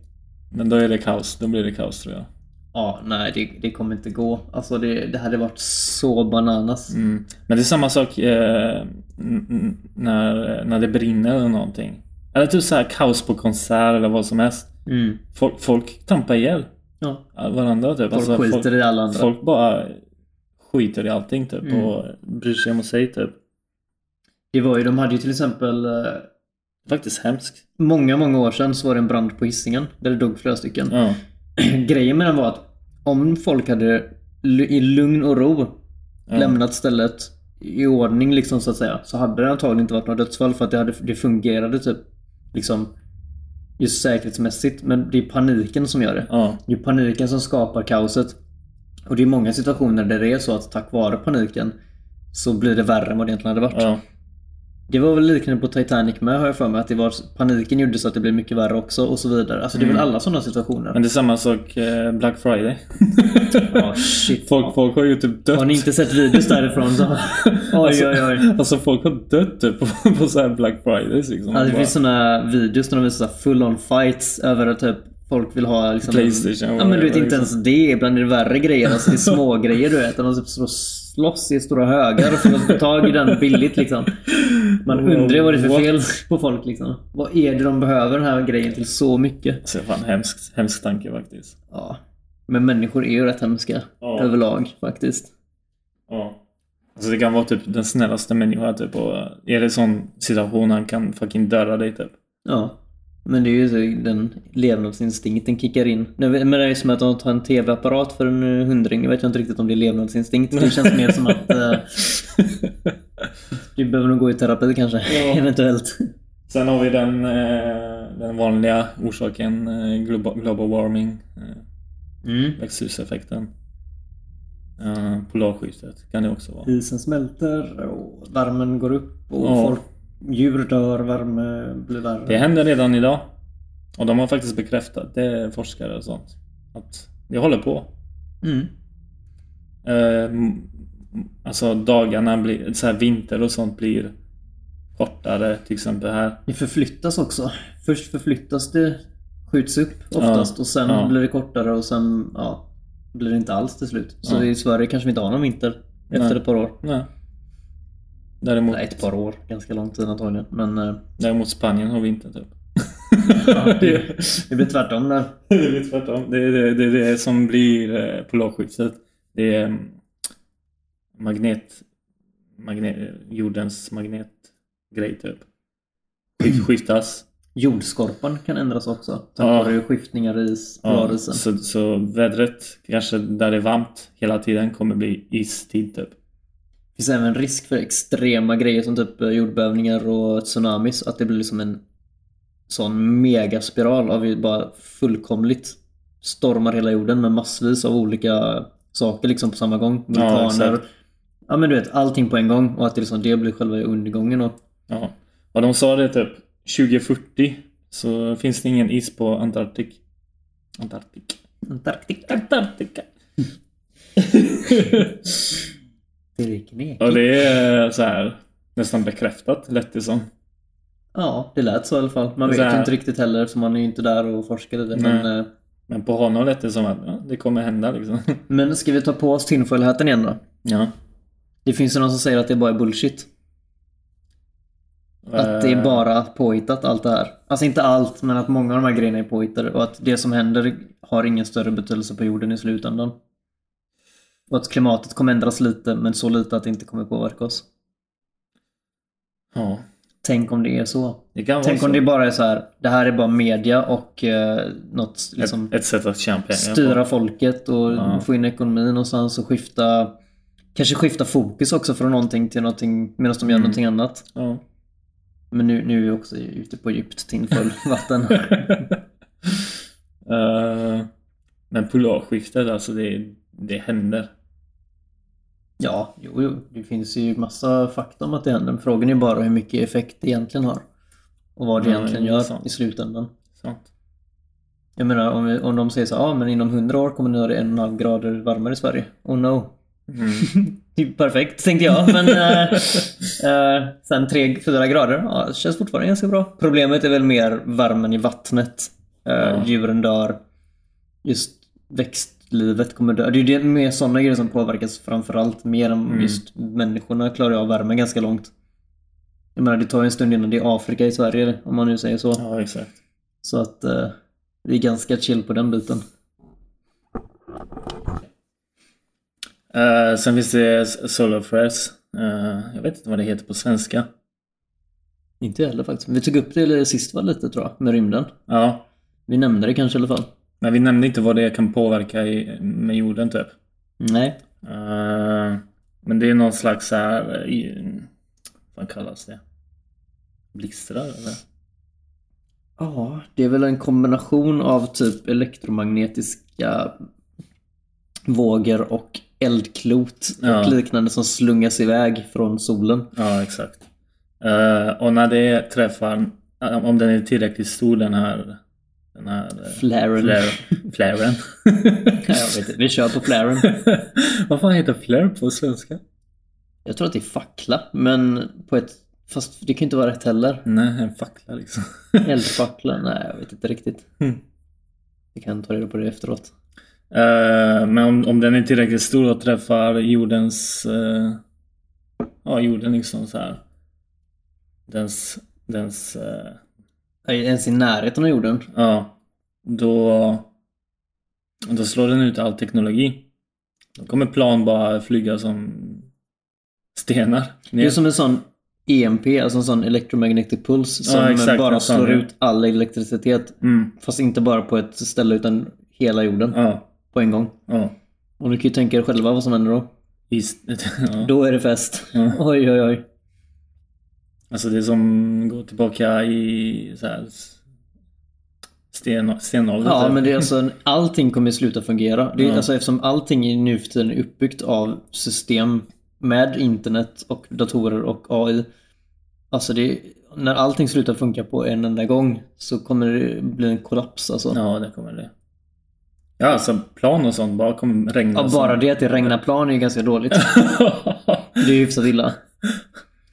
Men då är det kaos. Då blir det kaos tror jag. Ja, nej det, det kommer inte gå. Alltså det, det hade varit så bananas. Mm. Men det är samma sak eh, när, när det brinner eller någonting. Eller typ så här kaos på konsert eller vad som helst. Mm. Folk, folk trampar ihjäl Ja. varandra typ. Folk skiter folk, i alla andra. folk bara skiter i allting typ Mm. och bryr sig om sig typ. Det var ju, de hade ju till exempel eh, Faktiskt hemskt. Många, många år sedan så var det en brand på Hisingen där det dog flera stycken. Ja. Grejen med den var att om folk hade i lugn och ro Ja. lämnat stället i ordning liksom så att säga så hade det antagligen inte varit några dödsfall för att det, hade, det fungerade typ liksom just säkerhetsmässigt. Men det är paniken som gör det. Ja. Det är paniken som skapar kaoset. Och det är många situationer där det är så att tack vare paniken så blir det värre än vad det egentligen hade varit. Ja. Det var väl liknande på Titanic med har jag för mig. Att det var, paniken gjorde så att det blev mycket värre också och så vidare. Alltså det är väl alla sådana situationer. Men det är samma sak eh, Black Friday. Ja, shit. Folk, folk har ju typ dött. Har ni inte sett videos därifrån så... Oj, oj, oj. Alltså folk har dött typ på, på så här Black Fridays liksom. Ja, det Bara- finns såna videos där de visar full on fights över att typ folk vill ha liksom... Playstation, Ja men du vet inte ens det. Ibland är det värre grejer. Alltså det är små grejer du vet. De typ slåss i stora högar för att få tag i den billigt liksom. Man undrar ju vad det är för What? fel på folk liksom. Vad är det de behöver den här grejen till så mycket? Alltså, fan hemskt, hemsk tanke faktiskt. Ja. Men människor är ju rätt hemska. Ja. Överlag faktiskt. Ja. Alltså det kan vara typ den snällaste människan typ och är det sån situation han kan fucking döda dig typ. Ja. Men det är ju så den levnadsinstinkten kickar in. Men det är som att de tar en TV-apparat för en eh, hundring. Jag vet inte riktigt om det är levnadsinstinkt. Det känns mer som att eh, du behöver nog gå i terapi kanske. Ja. Eventuellt. Sen har vi den, eh, den vanliga orsaken, eh, global, warming, Mm. växthuseffekten. Uh, polarskiftet kan det också vara. Isen smälter och värmen går upp och Ja. folk, djur dör, värme blir värre. Det händer redan idag. Och de har faktiskt bekräftat det, forskare och sånt. Att det håller på. Mm. Eh, alltså dagarna blir, så här vinter och sånt blir kortare till exempel här. Det förflyttas också. Först förflyttas det, skjuts upp oftast Ja, och sen ja. blir det kortare och sen ja, blir det inte alls till slut. Så Ja. i Sverige kanske vi inte har någon vinter efter Nej. ett par år. Nej. Däremot, ett par år. Ganska lång tid antagligen. Men eh, däremot Spanien har vinter typ. ja, det, det blir tvärtom där. Det är tvärtom. Det är det, det, det som blir eh, polarskiftet. Det är mm, magnet, magnet... Jordens magnetgrej typ. Skift- Skiftas. Jordskorpan kan ändras också. Tack Ja. vare skiftningar i is- Ja, polarisen. så, så vädret, kanske där det är varmt hela tiden, kommer bli istid typ. Finns även risk för extrema grejer som typ eh, jordbävningar och tsunamis. Att det blir liksom en sån megaspiral av bara fullkomligt stormar hela jorden med massvis av olika saker liksom på samma gång. Ja, Vulkaner. exakt. Ja men du vet, allting på en gång och att det, liksom, det blir själva undergången. Och, Ja. Och de sa det typ 2040 så finns det ingen is på Antarktik. Antarktik. Antarktika. Antarktika. Knepigt. Och det är så här nästan bekräftat lät det som. Ja, det lät så i alla fall. Man vet ju inte riktigt heller för man är ju inte där och forskar i det. Men, Nej. eh, Men på honom lät det som att ja, det kommer hända liksom. men ska vi ta på oss tinfoilhatten igen då? Ja. Det finns ju någon som säger att det bara är bullshit. Att det är Eh, bara påhittat allt det här. Alltså inte allt, men att många av de här grejerna är påhittade och att det som händer har ingen större betydelse på jorden i slutändan. Och att klimatet kommer ändras lite, men så lite att det inte kommer påverka oss. Ja. Tänk om det är så. Det Tänk så. om det bara är så här. det här är bara media och eh, något liksom ett, ett sätt att pengar styra på. folket och Ja. få in ekonomin och skifta Kanske skifta fokus också från någonting till någonting medan de gör Mm. någonting annat. Ja. Men nu, nu är vi också ute på djupt tinfull vatten. Eh, men polarskiftet alltså det, det händer. Ja, jo, jo, det finns ju massa fakta om att det händer. Frågan är bara hur mycket effekt det egentligen har. Och vad det Ja, egentligen gör sant. i slutändan. Sant. Jag menar om, vi, om de säger så ja ah, men inom 100 år kommer det vara en och en halv grader varmare i Sverige. Oh no. Mm. Är perfekt tänkte jag. Men eh, eh, sen 3-4 grader, ja, det känns fortfarande ganska bra. Problemet är väl mer värmen i vattnet. Eh, Ja. Djuren dör. Just växtlivet kommer dö. Det är ju det mer sådana grejer som påverkas framförallt. Mer än Mm. just människorna klarar av värmen ganska långt. Jag menar det tar ju en stund innan det är Afrika i Sverige om man nu säger så. Ja, exakt. Så att eh, vi är ganska chill på den biten. Eh, sen finns det Solar Flares. Eh, jag vet inte vad det heter på svenska. Inte heller faktiskt. Vi tog upp det sist var lite tror jag, med rymden. Ja. Vi nämnde det kanske i alla fall. Men vi nämnde inte vad det kan påverka i, med jorden typ. Nej. Eh, men det är någon slags så här... eh, i- Vad kallas det? Blixtrar eller? Ja, det är väl en kombination av typ elektromagnetiska vågor och eldklot Ja. och liknande som slungas iväg från solen. Ja, exakt. Eh, och när det träffar, om den är tillräckligt stor den här... Den här... eh, Flaren. Flare, flaren. Ja, jag vet inte, vi kör på flaren. Vad fan heter flare på svenska? Jag tror att det är fackla, men på ett... Fast det kan inte vara rätt heller. Nej, en fackla liksom. Eldfackla? Nej, jag vet inte riktigt. Mm. Vi kan ta reda på det efteråt. Eh, men om, om den är tillräckligt stor och träffar jordens... eh, ja, jorden liksom så här. Dens... Dens... eh, Är ens i närheten av jorden? ja. Då... Då slår den ut all teknologi. Då kommer plan bara flyga som stenar. Det är som en sån EMP, alltså en sån electromagnetic pulse som Ja, exakt, bara slår ut all elektricitet. Mm. Fast inte bara på ett ställe utan hela jorden Ja. på en gång. Ja. Och ni kan ju tänka er själva vad som händer då. Ja. Då är det fest. Oj, oj, oj. Alltså det som går tillbaka i så här sten, stenålder. Ja, typ. men det är alltså, allting kommer sluta fungera. Det är, Ja. alltså, eftersom allting nu för tiden är uppbyggt av system med internet och datorer och AI. Alltså det, när allting slutar funka på en enda gång så kommer det bli en kollaps alltså. Ja, det kommer det. Ja, alltså plan och sånt bara kommer regna. Ja, bara det att det regnar plan är ju ganska dåligt. Det är ju hyfsat illa.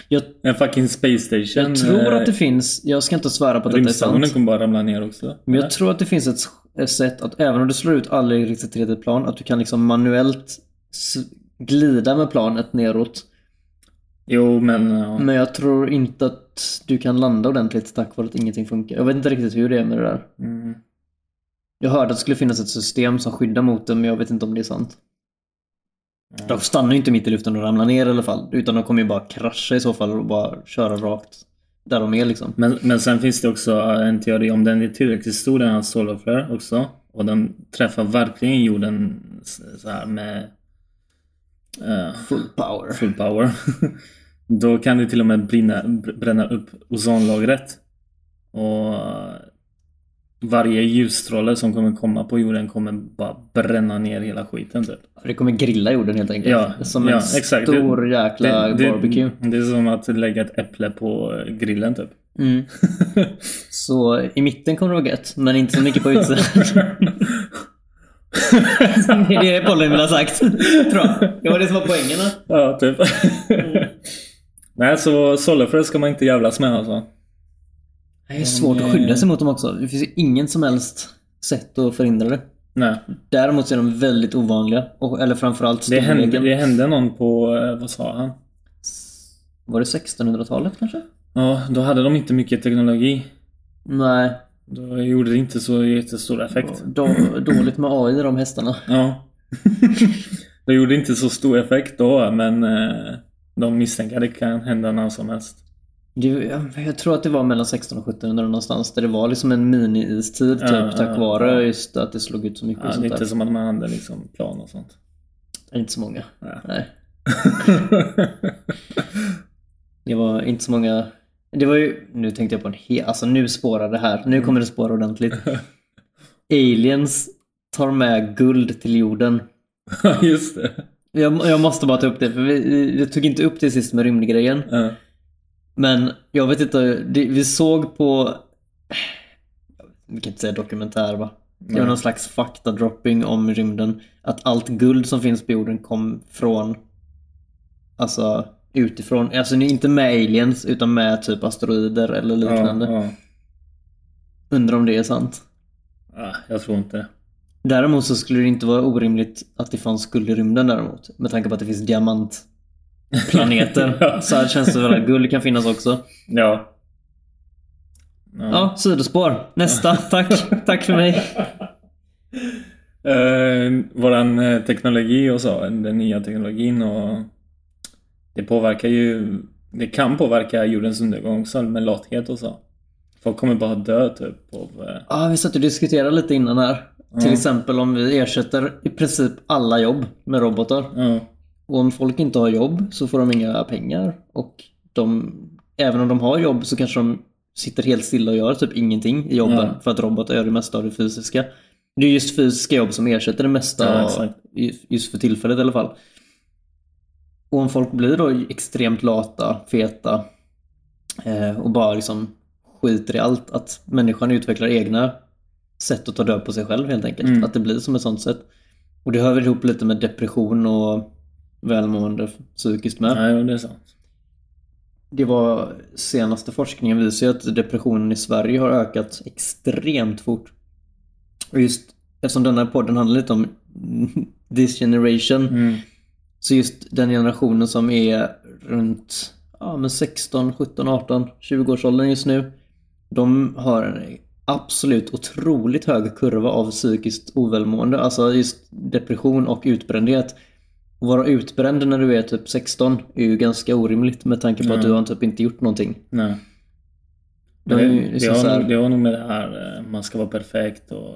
Jag, en fucking space station. jag tror eh, att det finns, jag ska inte svära på att detta är Rymdstationen sant. kommer bara ramla ner också. Men jag tror att det finns ett, ett sätt att även om du slår ut alla elektricitet i ett plan, att du kan liksom manuellt glida med planet neråt. Jo, men... Ja. Men jag tror inte att du kan landa ordentligt tack vare att ingenting funkar. Jag vet inte riktigt hur det är med det där. Mm. Jag hörde att det skulle finnas ett system som skyddar mot det, men jag vet inte om det är sant. De stannar ju inte mitt i luften och ramlar ner i alla fall. Utan de kommer ju bara krascha i så fall och bara köra rakt där de är liksom. Men, men sen finns det också en teori om den är tillräckligt stor, den här solar flare också. Och den träffar verkligen jorden så här med eh, Full power. full power. Då kan det till och med brinna, br- bränna upp ozonlagret. Och eh, varje ljusstråle som kommer komma på jorden kommer bara bränna ner hela skiten typ. Det kommer grilla jorden helt enkelt. Ja, som ja, en exakt. stor Det- jäkla det, barbecue. Det, det är som att lägga ett äpple på grillen typ. Mm. Så i mitten kommer det vara gött, men inte så mycket på utsidan. det är det Pollen vill ha sagt. Tror jag. Det var det som var poängen. Ja, typ. Nej, så Solarflare ska man inte jävlas med alltså. Det är svårt att skydda sig mot dem också. Det finns ju ingen som helst sätt att förhindra det. Nej. Däremot är de väldigt ovanliga. Och, eller framförallt Det hände, det hände någon på, eh, vad sa han? Var det 1600-talet kanske? Ja, då hade de inte mycket teknologi. Nej. Då gjorde det inte så jättestor effekt. Då, dåligt med AI de hästarna. Ja. det gjorde inte så stor effekt då, men eh, de misstänker att det kan hända när som helst. Jag, tror att det var mellan 16 och 1700 någonstans. Där det var liksom en mini-istid typ. Ja, tack ja, vare ja. just att det slog ut så mycket Ja, och sånt är där. inte som att man hade liksom plan och sånt. Inte så många. Nej. Nej. Det var inte så många. Det var ju, nu tänkte jag på en hel, alltså nu spårar det här. Nu kommer det spåra ordentligt. Aliens tar med guld till jorden. Ja, just det. Jag, jag måste bara ta upp det, för vi, vi tog inte upp det sist med rymdgrejen. Ja. Men jag vet inte, vi såg på... Vi kan inte säga dokumentär va? Det var någon slags faktadropping om rymden. Att allt guld som finns på jorden kom från... Alltså utifrån. Alltså inte med aliens utan med typ asteroider eller liknande. Ja, ja. Undrar om det är sant. Ja, jag tror inte. Däremot så skulle det inte vara orimligt att det fanns guld i rymden däremot. Med tanke på att det finns diamantplaneter. Ja. Så här känns det väl att guld kan finnas också. Ja. Ja, sidospår. Nästa. Tack. Tack för mig. Eh, våran eh, teknologi och så, den nya teknologin och det påverkar ju det kan påverka jordens undergång så med lathet och så. Folk kommer bara dö typ av... eh, Ja, vi satt och diskuterade lite innan här. Till exempel om vi ersätter i princip alla jobb med robotar. Ja. Och om folk inte har jobb så får de inga pengar. Och de, även om de har jobb så kanske de sitter helt stilla och gör typ ingenting i jobben. Ja. För att robotar gör det mesta av det fysiska. Det är just fysiska jobb som ersätter det mesta. Ja, just för tillfället i alla fall. Och om folk blir då extremt lata, feta eh, och bara liksom skiter i allt. Att människan utvecklar egna sätt att ta död på sig själv helt enkelt. Mm. Att det blir som ett sånt sätt. Och det hör väl ihop lite med depression och välmående psykiskt med. Nej, det är sant. Det var senaste forskningen visar ju att depressionen i Sverige har ökat extremt fort. Och just eftersom den här podden handlar lite om this generation Mm. så just den generationen som är runt ja, men 16, 17, 18, 20 års åldern just nu. De har en absolut otroligt hög kurva av psykiskt ovälmående. Alltså just depression och utbrändhet. Att vara utbränd när du är typ 16 är ju ganska orimligt med tanke på att Ja. du har typ inte gjort någonting. Nej. Det det, ju det, liksom har så här- nog, det har nog med det här, eh, man ska vara perfekt och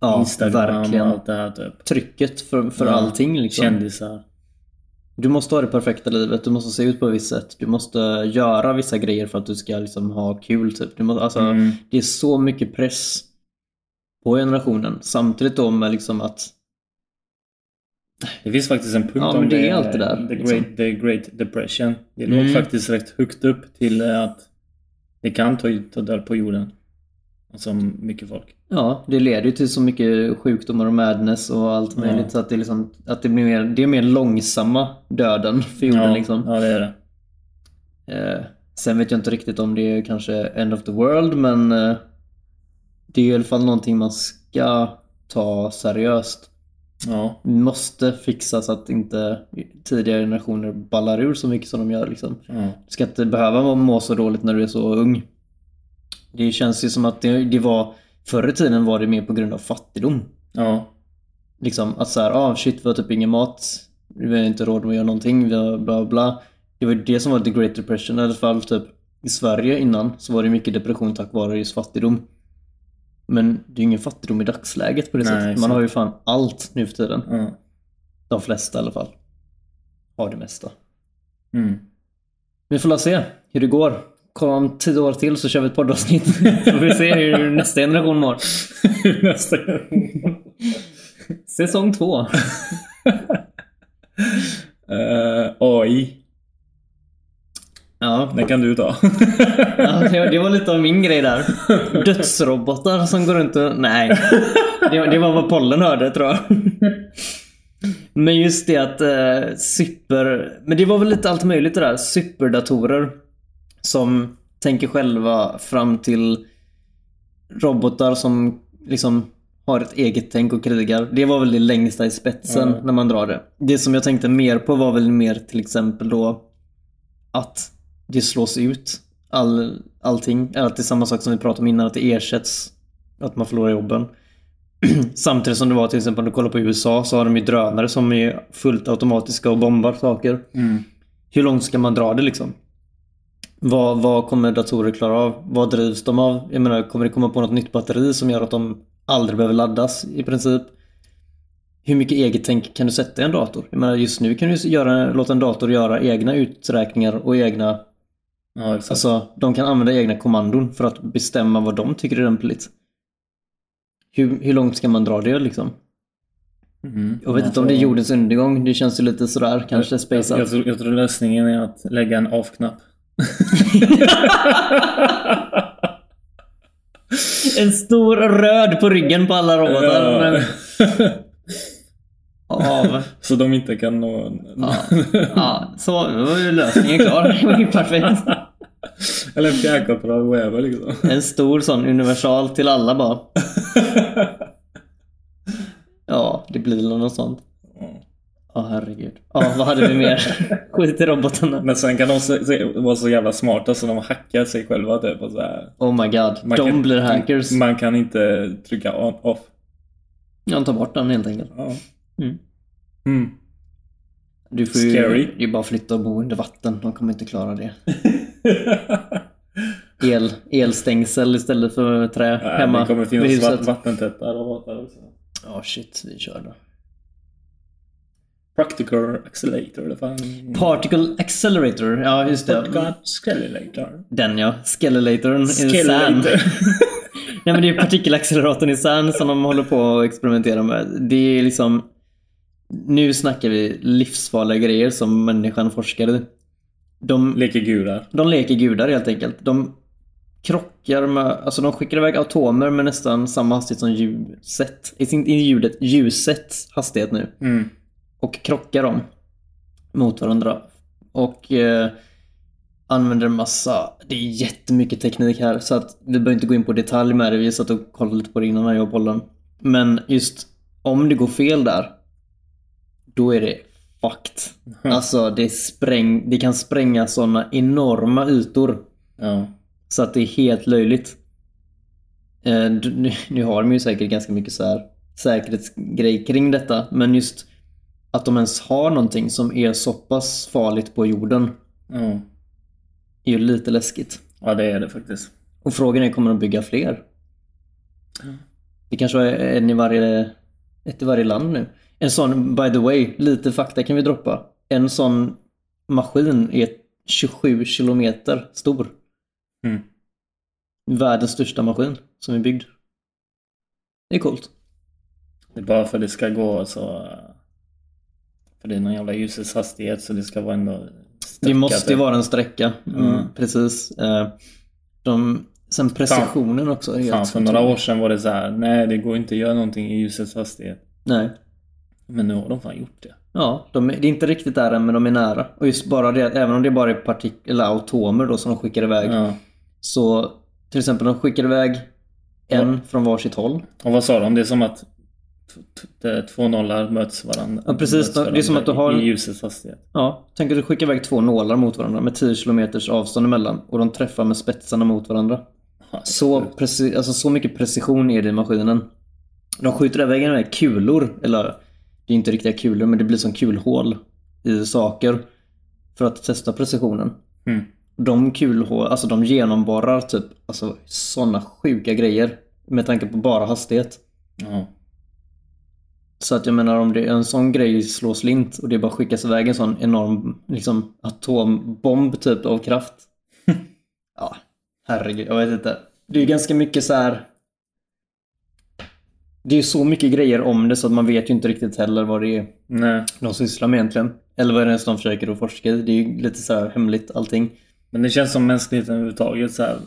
Ja, Instagram verkligen. och allt det här typ. Trycket för, för Ja, allting liksom. Kändisar. Du måste ha det perfekta livet, du måste se ut på ett visst sätt. Du måste göra vissa grejer för att du ska liksom ha kul typ. Du måste, alltså, Mm. Det är så mycket press på generationen. Samtidigt då med liksom att Det finns faktiskt en punkt Ja, om men det är allt det där, The liksom. great, the great Depression. Det Mm. låg faktiskt rätt högt upp till eh, att det kan ta, ta död på jorden. Alltså mycket folk. Ja, det leder ju till så mycket sjukdomar och madness och allt möjligt. Så att det, liksom, att det blir mer, det är mer långsamma döden för jorden ja, liksom. ja, det är det. Eh, sen vet jag inte riktigt om det är kanske end of the world men eh, det är i alla fall någonting man ska ta seriöst. Ja, Måste fixa så att inte tidigare generationer ballar ur så mycket som de gör liksom. ja. Du ska inte behöva må så dåligt när du är så ung. Det känns ju som att det, det var Förr i tiden var det mer på grund av fattigdom. ja. Liksom att såhär, ah shit vi har typ ingen mat. Vi har inte råd med att göra någonting. Vi har bla bla. Det var det som var the great depression i alla fall typ i Sverige innan så var det mycket depression tack vare just fattigdom. Men det är ingen fattigdom i dagsläget på det Nej, sättet. Man exakt. har ju fan allt nu för tiden. ja. De flesta i alla fall. Har det mesta. Mm. Vi får se hur det går. Kolla om tio år till så kör vi ett poddavsnitt. Så får vi se hur nästa generation mår. Nästa gång. Säsong två. Eh, AI. Ja, Den kan du ta. ja det, var lite av min grej där. Dödsrobotar som går runt och... Nej. Det, var vad pollen hörde tror jag. Men just det att eh, super... Men det var väl lite allt möjligt det där. Superdatorer. Som tänker själva fram till robotar som liksom har ett eget tänk och krigar. Det var väl det längsta i spetsen Ja. när man drar det. Det som jag tänkte mer på var väl mer till exempel då att det slås ut. All, allting. Att det är samma sak som vi pratade om innan, att det ersätts. Att man förlorar jobben. Samtidigt som det var till exempel om du kollar på USA så har de ju drönare som är fullt automatiska och bombar saker. Mm. Hur långt ska man dra det liksom? Vad, vad kommer datorer klara av? Vad drivs de av? Jag menar, kommer det komma på något nytt batteri som gör att de aldrig behöver laddas i princip? Hur mycket eget tänk kan du sätta i en dator? Jag menar, just nu kan du göra, låta en dator göra egna uträkningar och egna... Ja, exakt. Alltså, de kan använda egna kommandon för att bestämma vad de tycker är lämpligt. Hur, hur långt ska man dra det liksom? Mm. Jag vet inte om det är jordens undergång. Det känns ju lite sådär, kanske jag, spaceat. jag, tror, jag tror lösningen är att lägga en off-knapp. En stor röd på ryggen på alla robotar. Ja. Men, av. Så de inte kan nå... Ja. ja, så var ju lösningen klar. Det var ju perfekt. Eller en fjärrkontroll, whatever liksom. En stor sån universal till alla bara. Ja, det blir väl något sånt. Ja, herregud. Ja, vad hade vi mer? Skit i robotarna. Men sen kan de se, se, vara så jävla smarta så de hackar sig själva typ och så här. Oh my god. Man De kan- blir hackers. Man kan inte trycka on, off. Jag tar bort den helt enkelt. Ja. Mm. Mm. Du får ju, Scary. Är bara flytta och bo under vatten. De kommer inte klara det. El, elstängsel istället för trä Nej, hemma det kommer finnas vatt- vattentäta robotar också. Ja, shit. Vi kör då. Practical accelerator eller fan. Particle Accelerator. Ja, just det. Practical accelerator. Den ja. Skelellatorn i CERN. Nej men det är partikelacceleratorn i CERN som de håller på att experimentera med. Det är liksom... Nu snackar vi livsfarliga grejer som människan forskade. De, Leker gudar. de leker gudar helt enkelt. De krockar med... Alltså de skickar iväg atomer med nästan samma hastighet som ljuset. Inte ljudet, ljusets hastighet nu. Mm. och krockar dem mot varandra. Och eh, använder en massa, det är jättemycket teknik här så att vi behöver inte gå in på detalj med det. Vi satt och kollade lite på det innan jag och bollen. Men just om det går fel där, då är det fucked. Alltså det, spräng, det kan spränga sådana enorma ytor Ja. så att det är helt löjligt. Eh, nu, nu har de ju säkert ganska mycket så här säkerhetsgrej kring detta, men just att de ens har någonting som är så pass farligt på jorden Ja. är ju lite läskigt. ja, det är det faktiskt. Och frågan är, kommer de bygga fler? Det kanske är en i varje, ett i varje land nu. En sån, by the way, lite fakta kan vi droppa. En sån maskin är 27 kilometer stor. Mm. Världens största maskin som är byggd. Det är coolt. Det är bara för att det ska gå så... För det är någon jävla ljusets hastighet så det ska vara ändå... Det sträcka måste till- vara en sträcka. Mm, Mm. Precis. Eh, De, sen precisionen också. är Fan, för några år sedan var det så här. nej det går inte att göra någonting i ljusets hastighet. Nej. Men nu har de fan gjort det. Ja, de, är- det är inte riktigt där än men de är nära. Och just bara det, även om det bara är partik- eller atomer då som de skickar iväg. Ja. Så till exempel de skickar iväg en från varsitt håll. Och vad sa de? Det är som att två nollar möts varandra. Ja, precis. möts Det är som att du varandra har- I ljusets hastighet. Ja, tänk att du skickar iväg två nålar mot varandra med 10 km avstånd emellan. Och de träffar med spetsarna mot varandra. Ja, Så, preci- alltså, så mycket precision är det i maskinen. De skjuter iväg kulor, eller det är inte riktiga kulor men det blir som kulhål i saker. För att testa precisionen. Mm. De kulhål, alltså de genomborrar typ alltså, sådana sjuka grejer. Med tanke på bara hastighet. Ja. Så att jag menar om det är en sån grej slår slint och det bara skickas iväg en sån enorm liksom atombomb typ av kraft. ja, herregud, jag vet inte. Det är ganska mycket så här. Det är så mycket grejer om det så att man vet ju inte riktigt heller vad det är Nej. de sysslar med egentligen. Eller vad det är ens de försöker att forska i. Det är ju lite så här hemligt allting. Men det känns som mänskligheten överhuvudtaget så här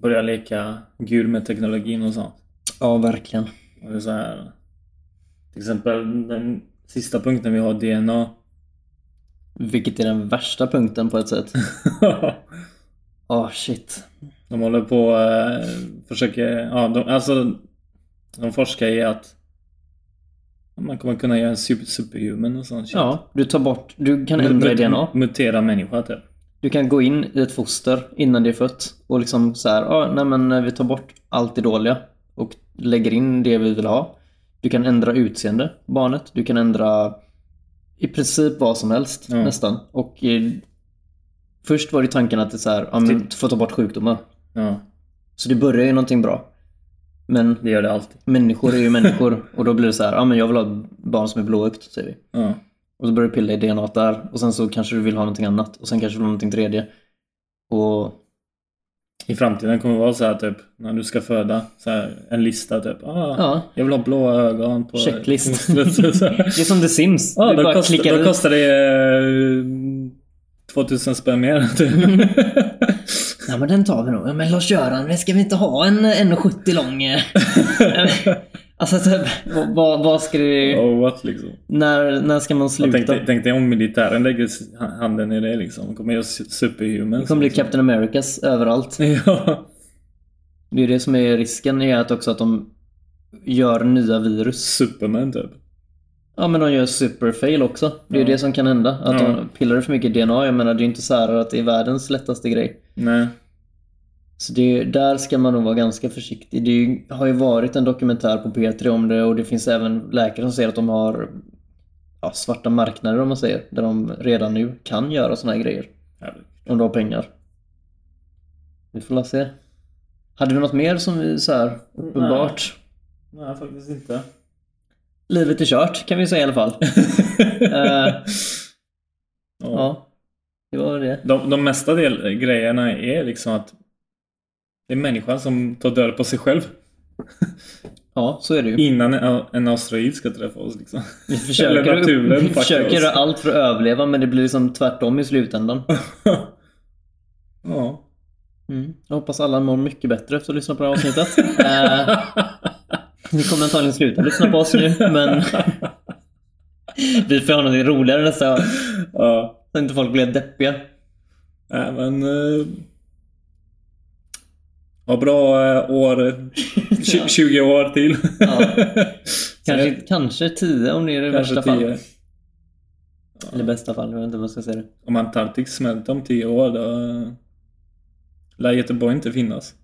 börjar leka gud med teknologin och sånt. Ja, verkligen. Och det är så här. Till exempel den sista punkten vi har DNA. Vilket är den värsta punkten på ett sätt. Åh shit. De håller på eh, försöker, ja de, alltså de forskar i att man kommer kunna göra en super, superhuman och sånt shit. Ja, du tar bort, du kan ändra i DNA. Mutera människa typ. Du kan gå in i ett foster innan det är fött och liksom så här, ah, nej men eh, vi tar bort allt det dåliga och lägger in det vi vill ha. Du kan ändra utseende barnet. Du kan ändra i princip vad som helst Ja. nästan. Och eh, först var det tanken att det så här, ja men få ta bort sjukdomar. Ja, Så det börjar ju någonting bra. Men det gör det alltid. människor är ju människor och då blir det så här, ja men jag vill ha ett barn som är blåögt, säger vi. Ja. Och så börjar du pilla i DNA där och sen så kanske du vill ha någonting annat och sen kanske du vill ha någonting tredje. Och I framtiden kommer det vara så här typ när du ska föda så här, en lista typ. Ah, ja, Jag vill ha blåa ögon på Checklist. Det är som The Sims. Ja, då, klickar då kostar det eh, 2000 spänn mer. Typ. Ja men den tar vi nog. Ja, men Lars-Göran, ska vi inte ha en 1,70 lång? eh? alltså typ, vad, vad- ska du... oh, what liksom. När, när ska man sluta? tänkte, tänkte om militären lägger handen i det liksom. Kommer göra su- superhuman. Det kommer bli Captain Americas överallt. Ja. Det är det som är risken, är att också att de gör nya virus. Superman typ. Ja men de gör superfail också. Det är ju Ja. det som kan hända. Att Ja. de pillar för mycket DNA, jag menar det är inte så att det är världens lättaste grej. Nej. Så det, där ska man nog vara ganska försiktig. Det är har ju varit en dokumentär på P3 om det och det finns även läkare som säger att de har ja, svarta marknader om man säger. Där de redan nu kan göra såna här grejer. Om de har pengar. Vi får la se. Hade vi något mer som vi så här uppenbart? Nej, faktiskt inte. Livet är kört kan vi säga i alla fall. Eh, Ja. ja, det var det. De, de mesta del, grejerna är liksom att det är människan som tar död på sig själv Ja, så är det ju. innan en, en asteroid ska träffa oss. Liksom. Vi försöker, Eller naturen vi försöker göra allt för att överleva men det blir liksom tvärtom i slutändan. ja. Mm. Jag hoppas alla mår mycket bättre efter att lyssna på det här avsnittet. Eh, Ni kommer antagligen sluta lyssna på oss nu men vi får ha något roligare nästa gång. ja. Så inte folk blir deppiga. Nej, men... Uh, ha bra eh, år. tj- 20 år till. Ja. Kanske, kanske 10 om det är det Kanske värsta fall. 10. Eller bästa fall, jag vet inte vad jag ska säga det. Om Antarktis smälter om 10 år då lär Göteborg inte finnas.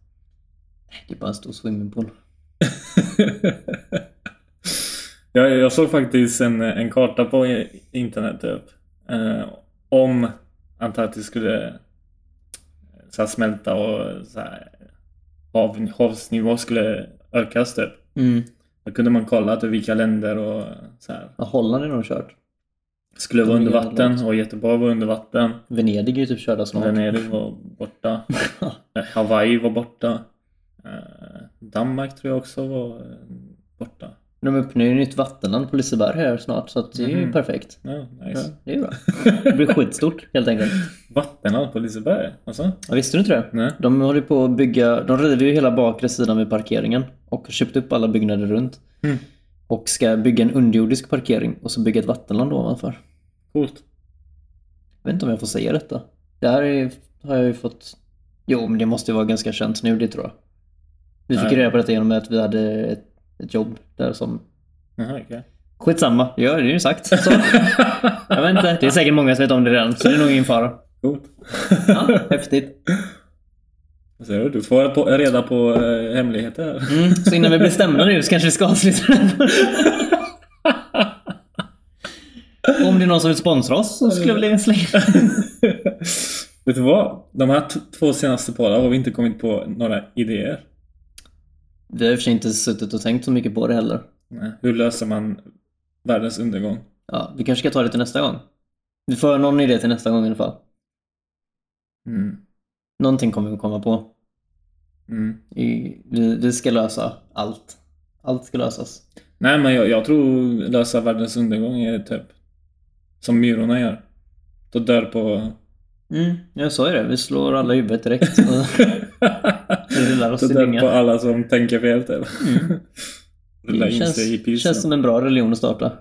Det är bara en stor swimmingpool. jag, jag såg faktiskt en, en karta på i- internet typ. Eh, om Antarktis skulle eh, så här, smälta och så här, hav, havsnivå skulle ökas typ. Mm. Då kunde man kolla typ, vilka länder och så här, Ja, Holland är nog kört. skulle vara under vatten och Göteborg var under vatten. Venedig är ju typ körda snart. Venedig var borta. Hawaii var borta. Eh, Danmark tror jag också var borta. De öppnar ju nytt vattenland på Liseberg här snart så att det är ju Mhm. perfekt. Ja, Ja, nice. det är ju bra. Det blir skitstort helt enkelt. Vattenland på Liseberg? Alltså? Ja, visste du inte det? Nej. De håller på att bygga, de river ju hela bakre sidan vid parkeringen och har köpt upp alla byggnader runt. Mm. Och ska bygga en underjordisk parkering och så bygga ett vattenland ovanför. Coolt. Jag vet inte om jag får säga detta. Det här är, har jag ju fått... Jo, men det måste ju vara ganska känt nu, det tror jag. Vi fick Nej. reda på detta genom att vi hade ett, ett jobb där som... Okej. Skitsamma, ja det är ju sagt. Så. Jag vet inte, det är säkert många som vet om det redan, så det är nog ingen fara. Coolt. Ja, häftigt. Säger du? Du får på, reda på eh, hemligheter. Mm, så innan vi blir stämda nu så kanske vi ska avsluta Om det är någon som vill sponsra oss så skulle jag vilja slänga Vet du vad? De här två senaste poddarna har vi inte kommit på några idéer. Vi har i och för sig inte suttit och tänkt så mycket på det heller. Nej. Hur löser man världens undergång? Ja, vi kanske ska ta det till nästa gång. Vi får någon idé till nästa gång i alla fall. Mm. Någonting kommer vi komma på. Mm. I- Vi, vi ska lösa allt. Allt ska lösas. Nej, men jag, jag tror lösa världens undergång är typ som myrorna gör. De dör på... Mm, jag sa ju det. Vi slår alla i huvudet direkt. Rullar oss i dynga. på alla som tänker fel typ. Rulla Det känns, känns som en bra religion att starta.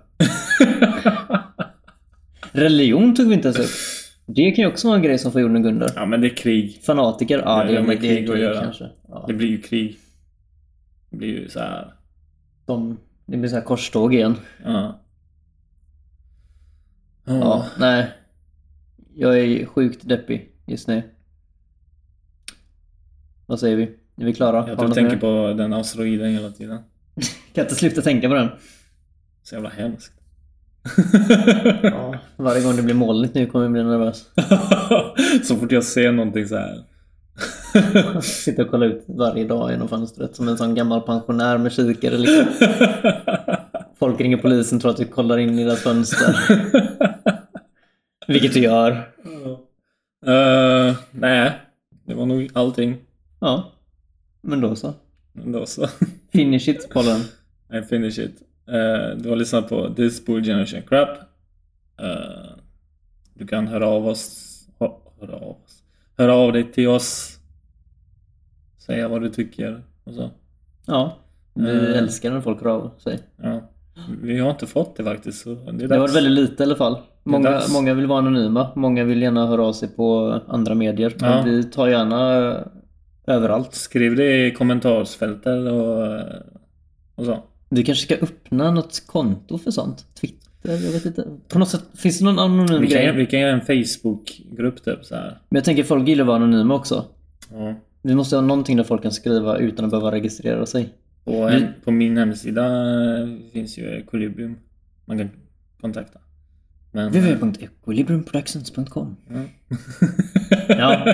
Religion tog vi inte ens upp. Det kan ju också vara en grej som får jorden gå under. Ja, men det är krig. Fanatiker, ja Det det, det, det är krig att krig göra. kanske. Ja. Det blir ju krig. Det blir ju så här. De, det blir så här korståg igen. Ja. Ja, nej. Jag är sjukt deppig just nu. Vad säger vi? Är vi klara? Jag vi tror något tänker mer? på den asteroiden hela tiden. Kan inte sluta tänka på den. Så jävla hemskt. Ja, varje gång det blir molnigt nu kommer jag bli nervös. så fort jag ser någonting så här. Sitta och kolla ut varje dag genom fönstret som en sån gammal pensionär med kikare liksom. Folk ringer polisen tror att du kollar in i deras fönster. Vilket du gör. Eh, nej, det var nog allting. Ja. Men då så. Men då så. Finish it, pollen. I finish it. Uh, du har lyssnat på This Bull Generation Crap. Eh, du kan höra av oss. hö- Höra av oss. Höra av dig till oss. Säga vad du tycker och så. Ja. Vi Eh. älskar när folk hör av sig. Ja. Vi har inte fått det faktiskt. Så det är Det dags. väldigt lite i alla fall. Många, många vill vara anonyma. Många vill gärna höra av sig på andra medier. Men Ja. vi tar gärna överallt. Skriv det i kommentarsfältet och, och så. Vi kanske ska öppna något konto för sånt. Twitter, jag vet inte. På något sätt, finns det någon anonym Vi grej? kan, vi kan göra en Facebookgrupp typ så här. Men jag tänker folk gillar att vara anonyma också. Ja. Vi måste ha någonting där folk kan skriva utan att behöva registrera sig. På, en, på min hemsida finns ju Equilibrium. Man kan kontakta. Men... www.equilibriumproductions.com Ja,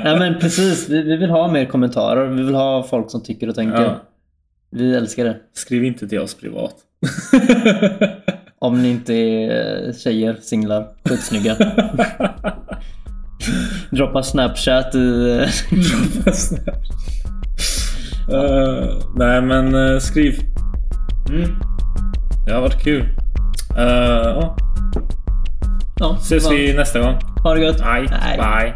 nej men precis. Vi, vi vill ha mer kommentarer. Vi vill ha folk som tycker och tänker. Ja. Vi älskar det. Skriv inte till oss privat. Om ni inte är tjejer, singlar, skitsnygga. Droppa Snapchat i... eh, Eh, nej men uh, skriv. Mm. Det har varit kul. Uh, ja. Ja, Ses va- vi nästa gång. Ha det gött. Nej, Nej. bye.